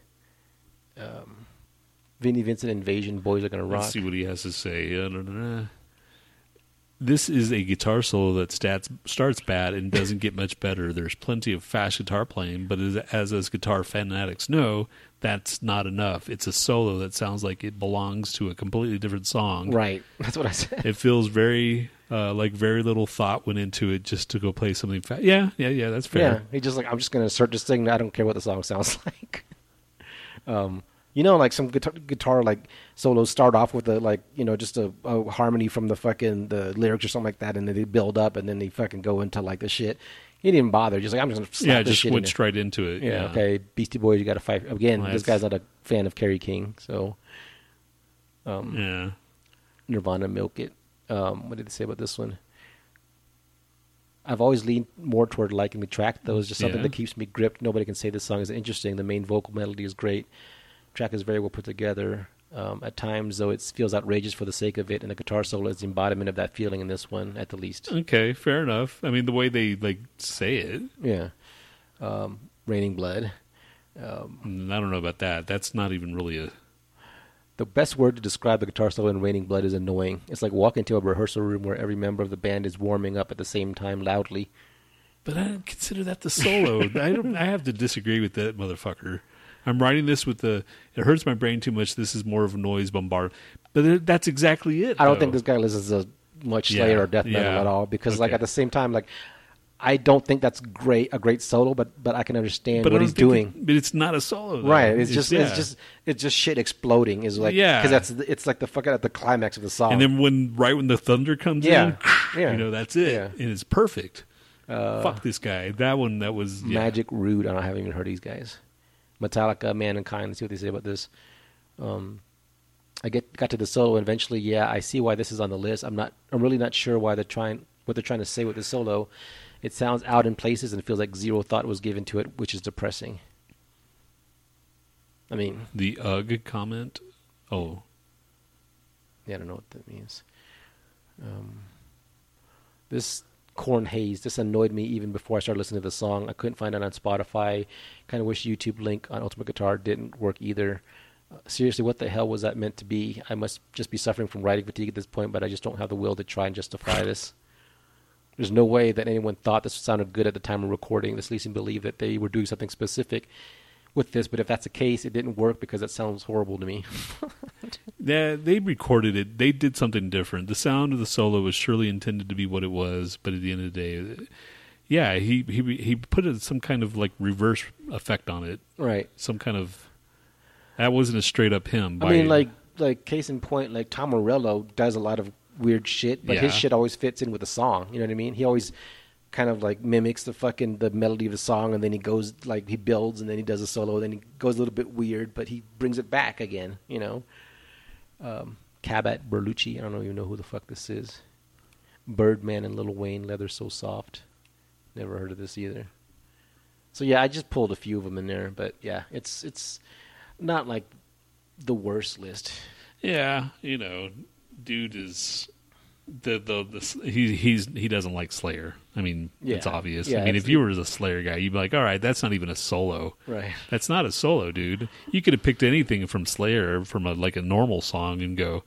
Um, Vinnie Vincent Invasion. Boys are gonna rock. Let's see what he has to say. This is a guitar solo that stats, starts bad and doesn't get much better. There's plenty of fast guitar playing, but as, as us guitar fanatics know, that's not enough. It's a solo that sounds like it belongs to a completely different song. Right. That's what I said. It feels very uh, like very little thought went into it just to go play something fast. Yeah, yeah, yeah. That's fair. Yeah, he just like I'm just gonna start this thing. I don't care what the song sounds (laughs) like. um, you know, like some guitar, guitar like solos start off with a like you know just a, a harmony from the fucking the lyrics or something like that, and then they build up, and then they fucking go into like the shit. He didn't even bother. Just like I'm just gonna slap Yeah, just shit in went there. straight into it. Yeah, okay. Beastie Boys, you got to fight again. Well, this guy's not a fan of Kerry King, so um, Yeah. Nirvana milk it. Um, what did they say about this one? I've always leaned more toward liking the track, though. It's just something Yeah. that keeps me gripped. Nobody can say this song is interesting. The main vocal melody is great. Track is very well put together. Um, at times, though, it feels outrageous for the sake of it, and the guitar solo is the embodiment of that feeling in this one, at the least. Okay, fair enough. I mean, the way they like say it, Yeah. Um, Raining Blood. mm, I don't know about that. That's not even really a. The best word to describe the guitar solo in Raining Blood is annoying. It's like walking into a rehearsal room where every member of the band is warming up at the same time loudly. But I don't consider that the solo. (laughs) I don't. I have to disagree with that motherfucker. I'm writing this with the. It hurts my brain too much. This is more of a noise bombard. But that's exactly it. I don't though. think this guy listens to much Yeah, Slayer or death metal yeah. at all because, like, at the same time, like, I don't think that's great a great solo, but but I can understand But what he's doing. it- but it's not a solo. Though. right? It's, just yeah. it's just it's just shit exploding. Is like Yeah. because that's it's like the fucking at the climax of the song. And then when right when the thunder comes Yeah, in, yeah. (laughs) you know that's it, Yeah. and it's perfect. Uh, Fuck this guy. That one. That was yeah. Magic Rude. I don't haven't even heard these guys. Metallica, Mankind. Let's see what they say about this. Um, I get got to the solo and eventually. Yeah, I see why this is on the list. I'm not. I'm really not sure why they're trying what they're trying to say with the solo. It sounds out in places and feels like zero thought was given to it, which is depressing. I mean, The UGG comment. Oh, Yeah, I don't know what that means. Um, this Korn Haze, this annoyed me even before I started listening to the song. I couldn't find it on Spotify. Kind of wish YouTube link on Ultimate Guitar didn't work either. Uh, seriously, what the hell was that meant to be? I must just be suffering from writing fatigue at this point, but I just don't have the will to try and justify (laughs) this. There's no way that anyone thought this sounded good at the time of recording. This leads me to believe that they were doing something specific with this, but if that's the case, it didn't work because it sounds horrible to me. (laughs) yeah. They recorded it. They did something different. The sound of the solo was surely intended to be what it was, but at the end of the day, yeah, he he he put a, some kind of like reverse effect on it. right. Some kind of that wasn't a straight up him. I mean, like like case in point, like Tom Morello does a lot of weird shit, but his shit always fits in with the song. You know what I mean? He always kind of like mimics the fucking the melody of the song, and then he goes like he builds, and then he does a solo, then he goes a little bit weird, but he brings it back again. You know, um, Cabot Berlucci. I don't even know who the fuck this is. Birdman and Little Wayne, Leather So Soft. Never heard of this either. So yeah, I just pulled a few of them in there, but yeah, it's it's not like the worst list. yeah, you know, dude is the the, the he he's he doesn't like Slayer. I mean, it's obvious. Yeah, I mean, if you were a Slayer guy, you'd be like, all right, that's not even a solo. Right. That's not a solo, dude. You could have picked anything from Slayer from a like a normal song and go,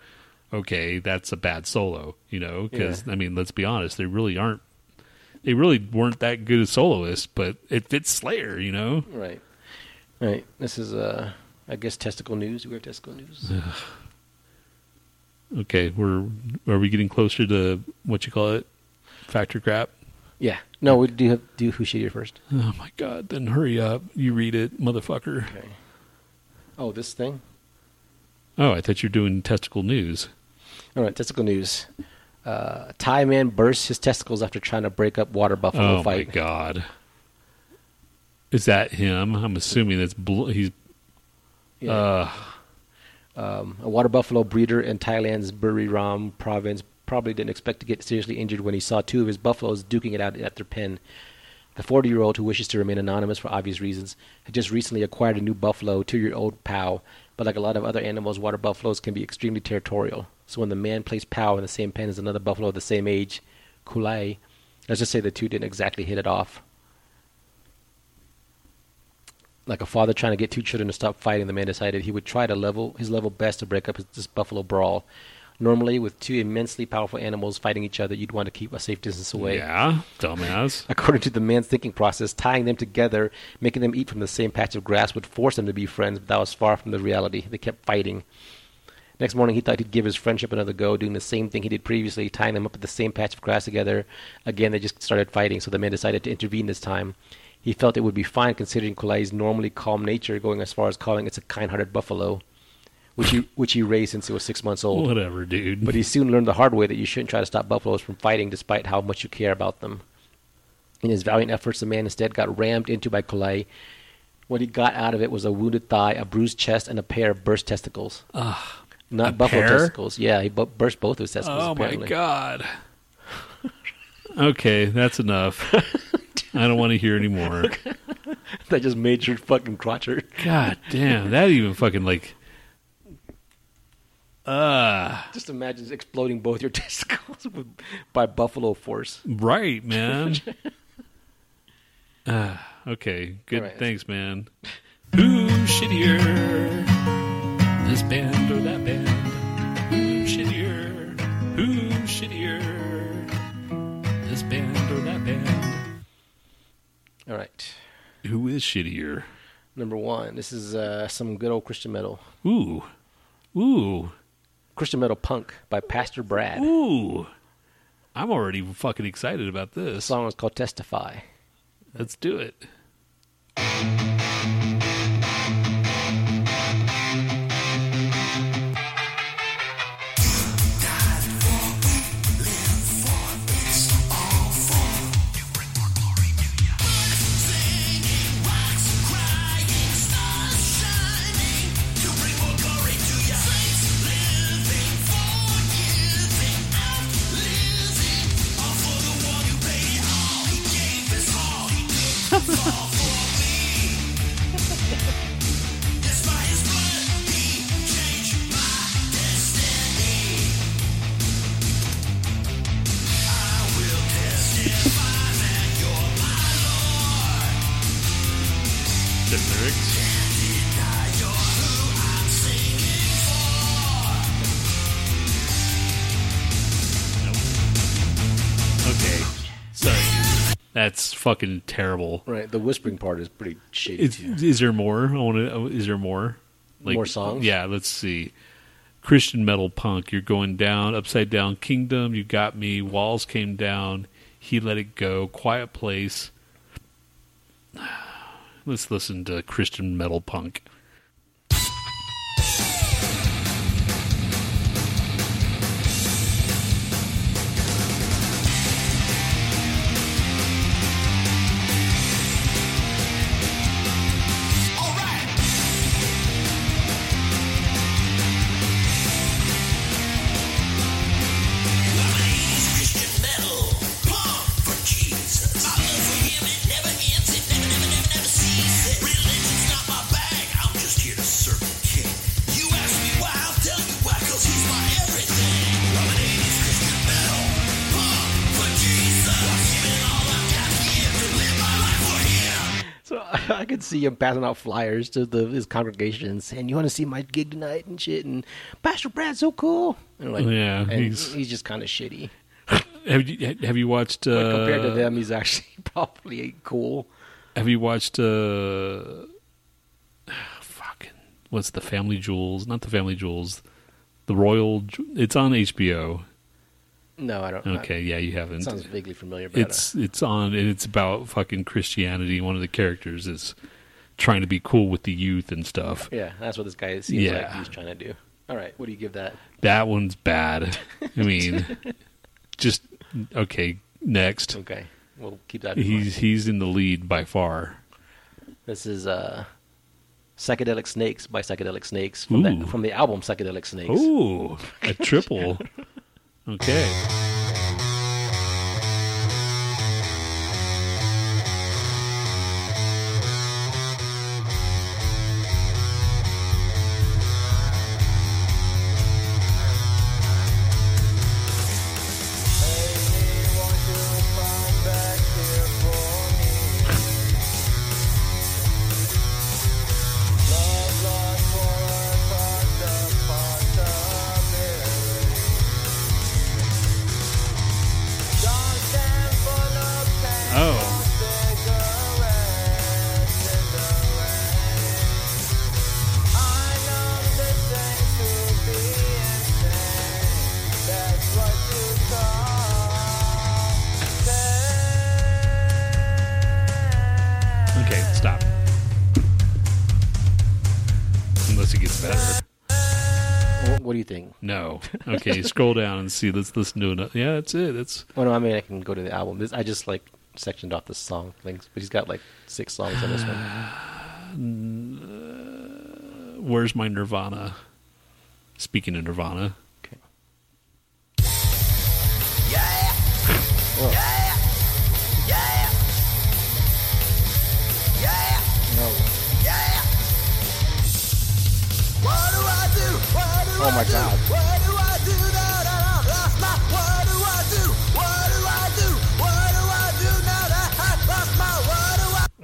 okay, that's a bad solo, you know? Because Yeah. I mean, let's be honest, they really aren't. They really weren't that good as soloists, but it fits Slayer, you know. Right. Right. This is uh I guess testicle news. We have testicle news? Okay, we're are we getting closer to what you call it, factor crap? yeah. No, we do have do who shittier first. Oh my god! Then hurry up, you read it, motherfucker. Okay. Oh, this thing? Oh, I thought you were doing testicle news. All right, testicle news. Uh, Thai man bursts his testicles after trying to break up water buffalo oh fight. Oh my god! Is that him? I'm assuming that's bl- he's. Yeah. Uh, Um, a water buffalo breeder in Thailand's Buriram province probably didn't expect to get seriously injured when he saw two of his buffaloes duking it out at their pen. The 40 year old, who wishes to remain anonymous for obvious reasons, had just recently acquired a new buffalo, two year old Pow. But like a lot of other animals, water buffaloes can be extremely territorial. So when the man placed Pow in the same pen as another buffalo of the same age, Kulai, let's just say the two didn't exactly hit it off. Like a father trying to get two children to stop fighting, the man decided he would try to level his level best to break up his, this buffalo brawl. Normally, with two immensely powerful animals fighting each other, you'd want to keep a safe distance away. yeah, dumbass. (laughs) According to the man's thinking process, tying them together, making them eat from the same patch of grass would force them to be friends, but that was far from the reality. They kept fighting. Next morning, he thought he'd give his friendship another go, doing the same thing he did previously, tying them up at the same patch of grass together. Again, they just started fighting, so the man decided to intervene this time. He felt it would be fine considering Kulai's normally calm nature, going as far as calling it a kind-hearted buffalo, which he which he raised since he was six months old. Whatever, dude. But he soon learned the hard way that you shouldn't try to stop buffaloes from fighting despite how much you care about them. In his valiant efforts, the man instead got rammed into by Kulai. What he got out of it was a wounded thigh, a bruised chest, and a pair of burst testicles. Ugh, Not a buffalo pair? testicles. Yeah, he bu- burst both of his testicles. oh my god. (laughs) okay, that's enough. I don't want to hear anymore. (laughs) that just made your fucking crotch hurt. God damn, that even fucking like. Uh Just imagine exploding both your (laughs) testicles with, by buffalo force. right, man. (laughs) uh, okay, good. Right. Thanks, man. Who's shittier? This band or that band? Who's shittier? Who's shittier? This band or that band? All right. Who is shittier? Number one. This is uh, some good old Christian metal. Ooh, ooh, Christian metal punk by Pastor Brad. ooh! I'm already fucking excited about The this. song is called Testify. Let's do it. Fucking terrible. Right. The whispering part is pretty shitty It's, too. is there more? I want to. Uh, is there more? More songs? Yeah. Let's see. Christian metal punk. You're going down. Upside down kingdom. You got me. Walls came down. He let it go. Quiet place. (sighs) Let's listen to Christian metal punk. See him passing out flyers to the his congregation saying, "You want to see my gig tonight and shit." And Pastor Brad's so cool. And like, Yeah, and he's- he's, just kind of shitty. (laughs) Have you have you watched? Uh, compared to them, he's actually (laughs) probably cool. Have you watched? Uh, (sighs) fucking what's the Family Jewels? Not the Family Jewels. The Royal. It's on HBO. No, I don't. Okay, yeah, you haven't. sounds vaguely familiar. But it's it's on and it's about fucking Christianity. One of the characters is trying to be cool with the youth and stuff. Yeah, that's what this guy seems like Yeah. he's trying to do. All right, what do you give that? That one's bad. I mean, (laughs) just okay. Next, Okay, we'll keep that. In mind. he's he's in the lead by far. This is uh, "Psychedelic Snakes" by Psychedelic Snakes from the from the album "Psychedelic Snakes." Ooh, a (laughs) triple. Okay. (laughs) scroll down and see. this this new. to. Yeah, that's it. That's Well, no, I mean I can go to the album. This, I just like sectioned off the song links, but he's got like six songs on this one. (sighs) where's my Nirvana. Speaking of Nirvana, Okay. No. Oh my god.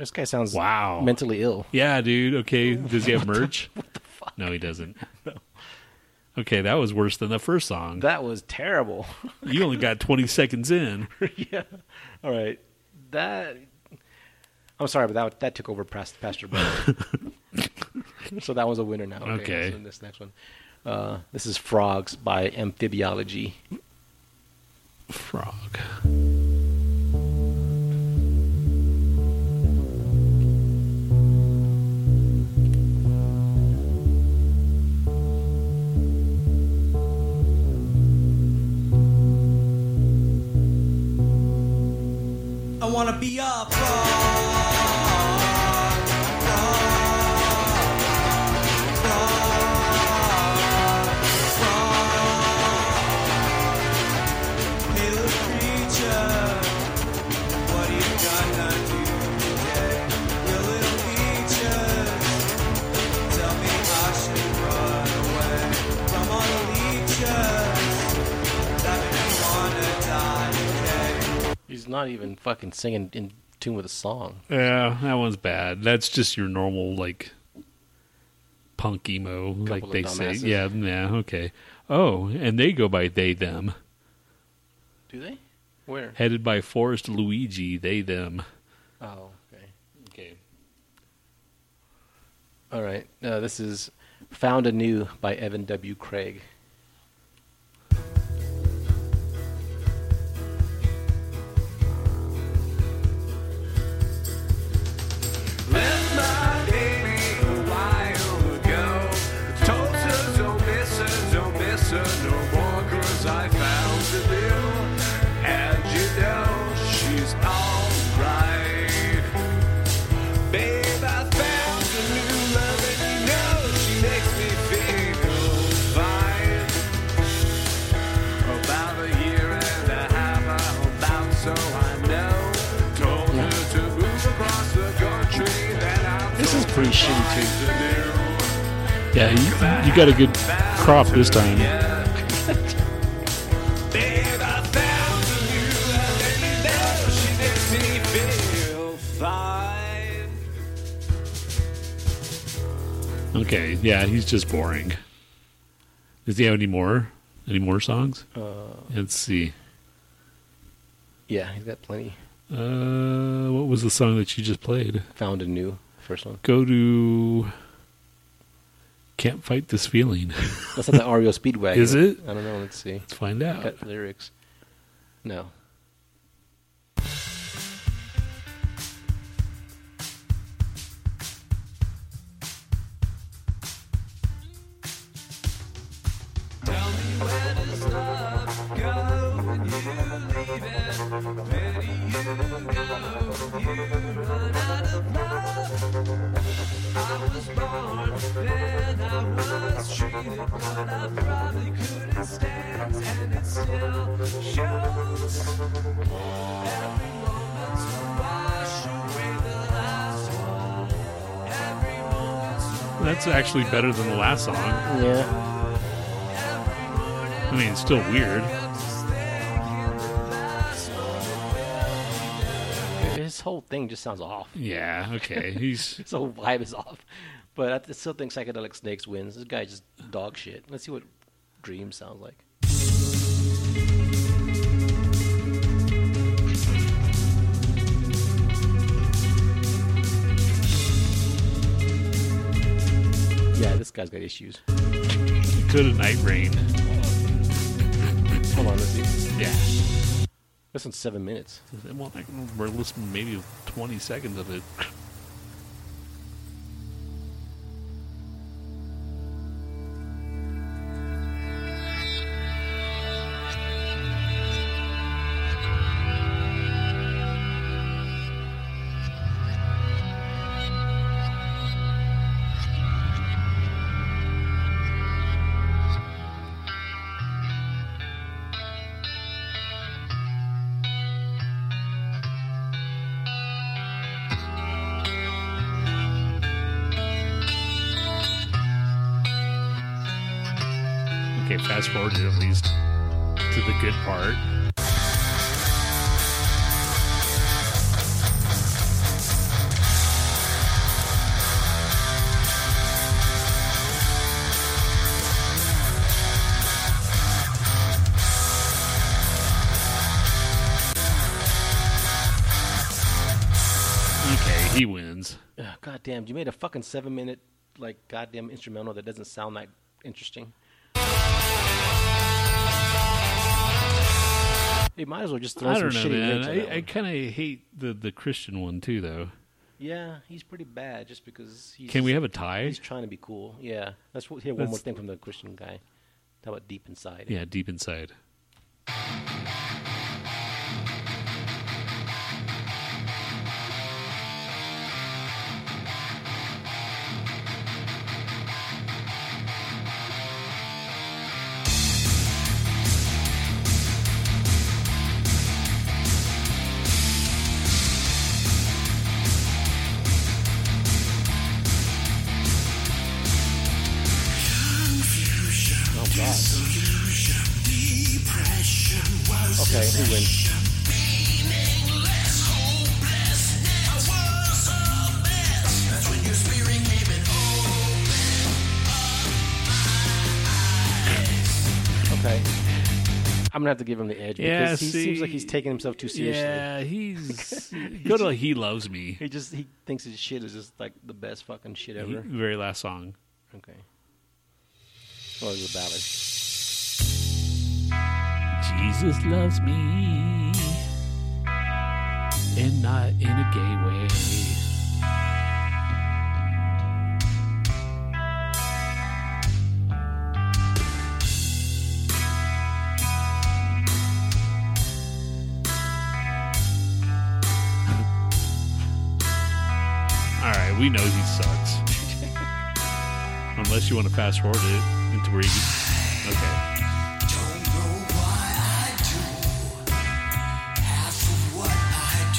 This guy sounds Wow. mentally ill. Yeah, dude. Okay. Does he have merch? (laughs) what the fuck? No, he doesn't. (laughs) Okay, that was worse than the first song. That was terrible. (laughs) you only got 20 seconds in. yeah. All right. That. I'm sorry, but that that took over past Pastor Brother. so that was a winner now. Okay. So this next one. Uh, this is Frogs by Amphibiology. Frog. I wanna be a frog. Uh, He's not even fucking singing in tune with the song. Yeah, that one's bad. That's just your normal, like, punk emo, like they say. dumbasses. Yeah, yeah, okay. Oh, and they go by they, them. Do they? Where? headed by Forrest Luigi, they them. Oh, okay. Okay. All right. Uh, this is Found Anew by Evan W. Craig. Pretty shitty, too. Yeah, you, you got a good crop this time. Babe, I found a new love and you know she makes me feel fine. Okay, yeah, he's just boring. Does he have any more? Any more songs? Uh, Let's see. yeah, he's got plenty. Uh, what was the song that you just played? Found Anew, first one. Go to. Can't fight this feeling. That's not the REO Speedwagon. (laughs) Is it? I don't know. Let's see. Let's find out. Lyrics. No. That's actually better than the last song. Yeah. I mean, it's still weird. His whole thing just sounds off. Yeah, okay. (laughs) He's His whole vibe is off. But I still think Psychedelic Snakes wins. This guy just dog shit. Let's see what Dream sounds like. Yeah, this guy's got issues. good at night rain. Hold on, let's see. Yeah. This one's seven minutes. Well, I can- we're listening maybe 20 seconds of it. Okay, fast forward at least to the good part. Okay, he wins. God damn, you made a fucking seven minute, like, goddamn instrumental that doesn't sound that interesting. You might as well just throw I some don't know, shitty man. lyrics I, I kind of hate the, the Christian one too, though. Yeah, he's pretty bad just because he's. Can we have a tie? He's trying to be cool. Yeah, let's w- hear one more thing from the Christian guy. How about deep inside? Yeah, deep inside. I'm gonna have to give him the edge Yeah, because he seems like he's taking himself too seriously. Yeah, (laughs) he's (laughs) go to He Loves Me. He just he thinks his shit is just like the best fucking shit He- ever. very last song. Okay. Well, it's a ballad. Jesus loves me, and not in a gay way. All right, we know he sucks. Unless you want to fast forward it into where you. Okay. Don't know why I do half of what I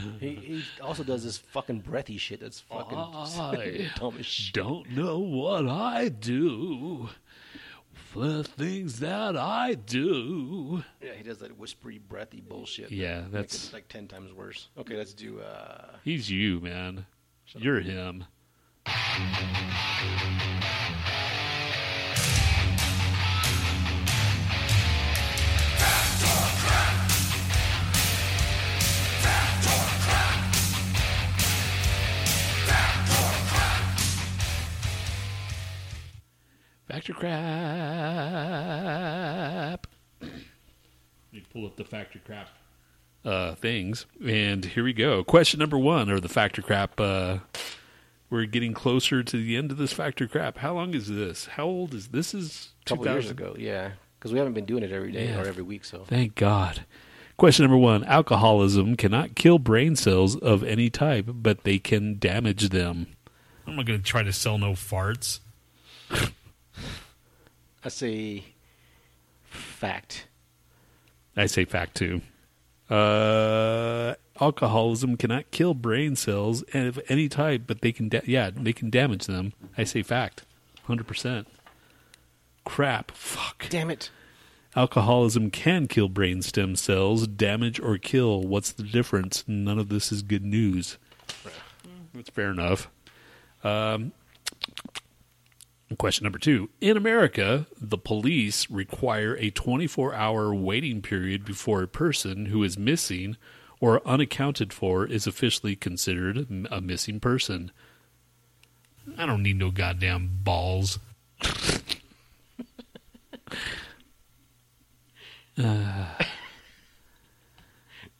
do. He, he also does this fucking breathy shit that's fucking I (laughs) dumb as shit. don't know what I do for the things that I do. Yeah, he does that whispery, breathy bullshit. Yeah, that's- it like ten times worse. Okay, let's do. uh He's you, man. You're him. Fact or Crap. Let me pull up the Fact or Crap uh, things. And here we go. Question number one, or the Fact or Crap. Uh, we're getting closer to the end of this Fact or Crap. How long is this? How old is this? Is a couple 2000 years ago. Yeah, because we haven't been doing it every day Yeah. or every week. So Thank God. Question number one: Alcoholism cannot kill brain cells of any type, but they can damage them. I'm not going to try to sell no farts. (laughs) I say fact. I say fact too. Uh, alcoholism cannot kill brain cells of any type, but they can. Da- yeah, they can damage them. I say fact, hundred percent. Crap. Fuck. Damn it. Alcoholism can kill brain stem cells, damage or kill. What's the difference? None of this is good news. That's fair enough. Um, question number two. In America, the police require a 24 hour waiting period before a person who is missing or unaccounted for is officially considered a missing person. I don't need no goddamn balls. (laughs)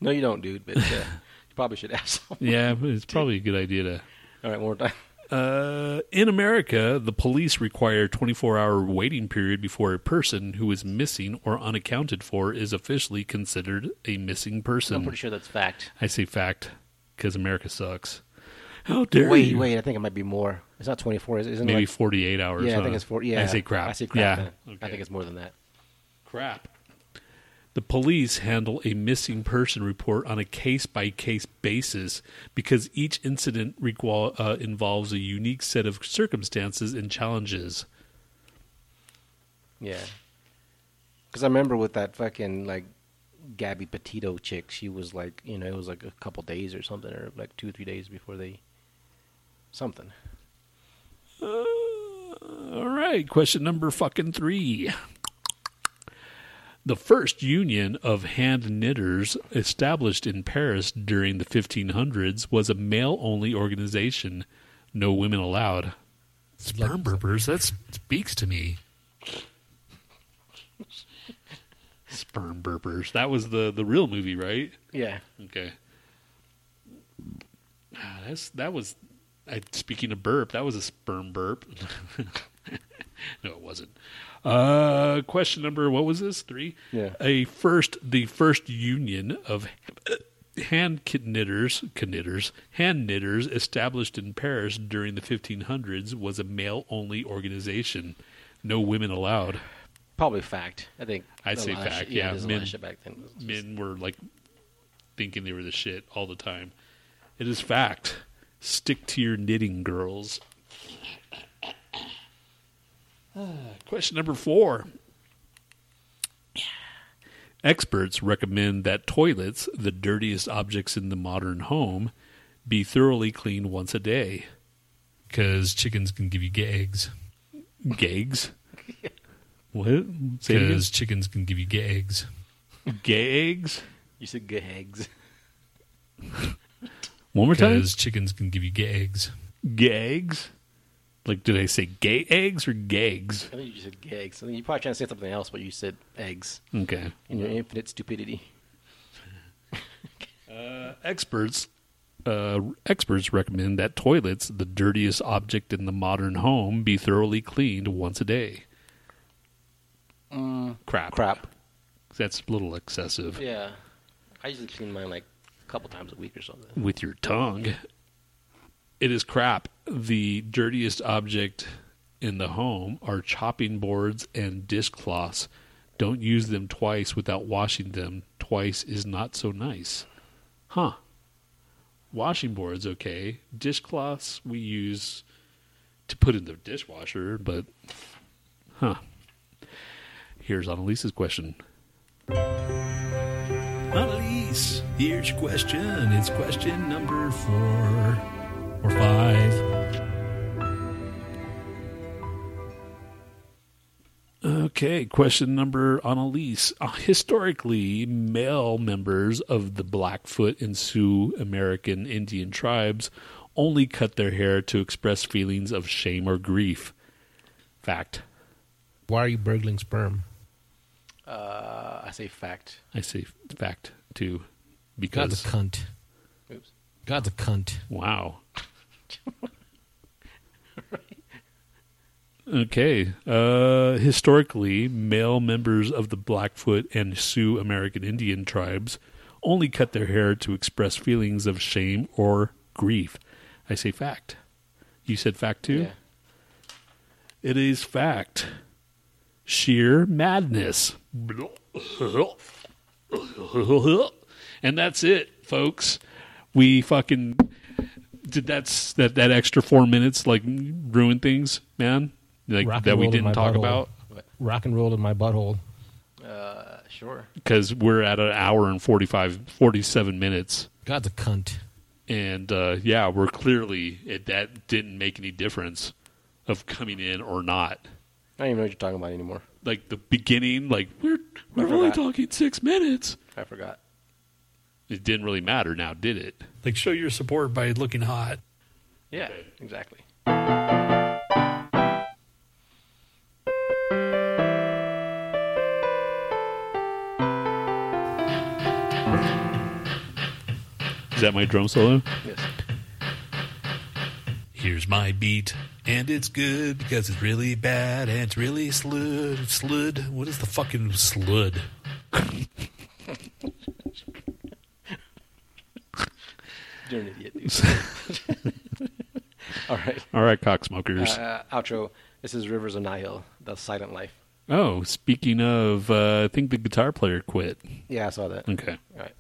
No, you don't, dude. But uh, you probably should ask. (laughs) Someone. Yeah, it's probably a good idea to. All right, one more time. Uh, in America, the police require a 24 hour waiting period before a person who is missing or unaccounted for is officially considered a missing person. I'm pretty sure that's fact. I say fact because America sucks. How dare Wait, you? wait. I think it might be more. It's not 24. Isn't it Maybe like, 48 hours. Yeah, I think it's four. Yeah, I say crap. I say crap. Yeah. then. I think it's more than that. crap. The police handle a missing person report on a case by case basis because each incident requal, uh, involves a unique set of circumstances and challenges. Yeah. Because I remember with that fucking like Gabby Petito chick, she was like, you know, it was like a couple days or something, or like two or three days before they something. All right, question number fucking three. The first union of hand knitters established in Paris during the 1500s was a male only organization, no women allowed. Sperm burpers, that speaks to me. Sperm burpers. That was the, the real movie, right? Yeah. Okay. Ah, That's that was. I, speaking of burp, that was a sperm burp. (laughs) no, it wasn't. Uh, question number what was this? Three. Yeah. A first, the first union of hand knitters, knitters, hand knitters established in Paris during the 1500s was a male-only organization. No women allowed. Probably fact. I think. I'd say fact, shit- yeah, lot men- back then. Just- men were like thinking they were the shit all the time. It is fact. Stick to your knitting, girls. (sighs) Question number four. Experts recommend that toilets, the dirtiest objects in the modern home, be thoroughly cleaned once a day. Because chickens can give you gags. Gags? (laughs) What? Say it again. Because chickens can give you gags. Gags? You said gags. One more time. Because chickens can give you gags. eggs. Like, did I say gay eggs or gags? I think you said gags. I think you're probably trying to say something else, but you said eggs Okay. in your infinite stupidity. (laughs) Experts uh, experts recommend that toilets, the dirtiest object in the modern home, be thoroughly cleaned once a day. crap. Crap. That's a little excessive. Yeah. I usually clean mine like a couple times a week or something. With your tongue. It is crap. The dirtiest object in the home are chopping boards and dishcloths. Don't use them twice without washing them. Twice is not so nice. Huh. Washing boards, okay. Dishcloths we use to put in the dishwasher, but huh. Here's Annalise's question. Annalise, here's your question. It's question number four or five. Okay, question number on Annalise. Uh, historically, male members of the Blackfoot and Sioux American Indian tribes only cut their hair to express feelings of shame or grief. Fact. Why are you burgling sperm? Uh, I say fact. I say fact too, God's because a cunt. Oops. God's a cunt. wow. (laughs) Okay. Uh, historically, male members of the Blackfoot and Sioux American Indian tribes only cut their hair to express feelings of shame or grief. I say fact. You said fact too? Yeah. It is fact. Sheer madness. (laughs) And that's it, folks. We fucking did that's that that extra 4 minutes like ruin things, man. Like Rock that we roll in my didn't talk butthole. about Rock and roll in my butthole. Uh, sure. cuz we're at an hour and 45 47 minutes. God's a cunt. And uh, yeah, we're clearly it, that didn't make any difference of coming in or not. I don't even know what you're talking about anymore. Like the beginning, like we're we're only talking six minutes. I forgot. It didn't really matter now, did it? Like, show your support by looking hot. Yeah, exactly. Is that my drum solo? Yes. Here's my beat, and it's good because it's really bad and it's really slud. Slud. What is the fucking slud? (laughs) You're an idiot, dude. (laughs) All right. All right, cocksmokers. Uh, outro. This is Rivers of Nihil, The Silent Life. oh, speaking of, uh, I think the guitar player quit. Yeah, I saw that. Okay. All right.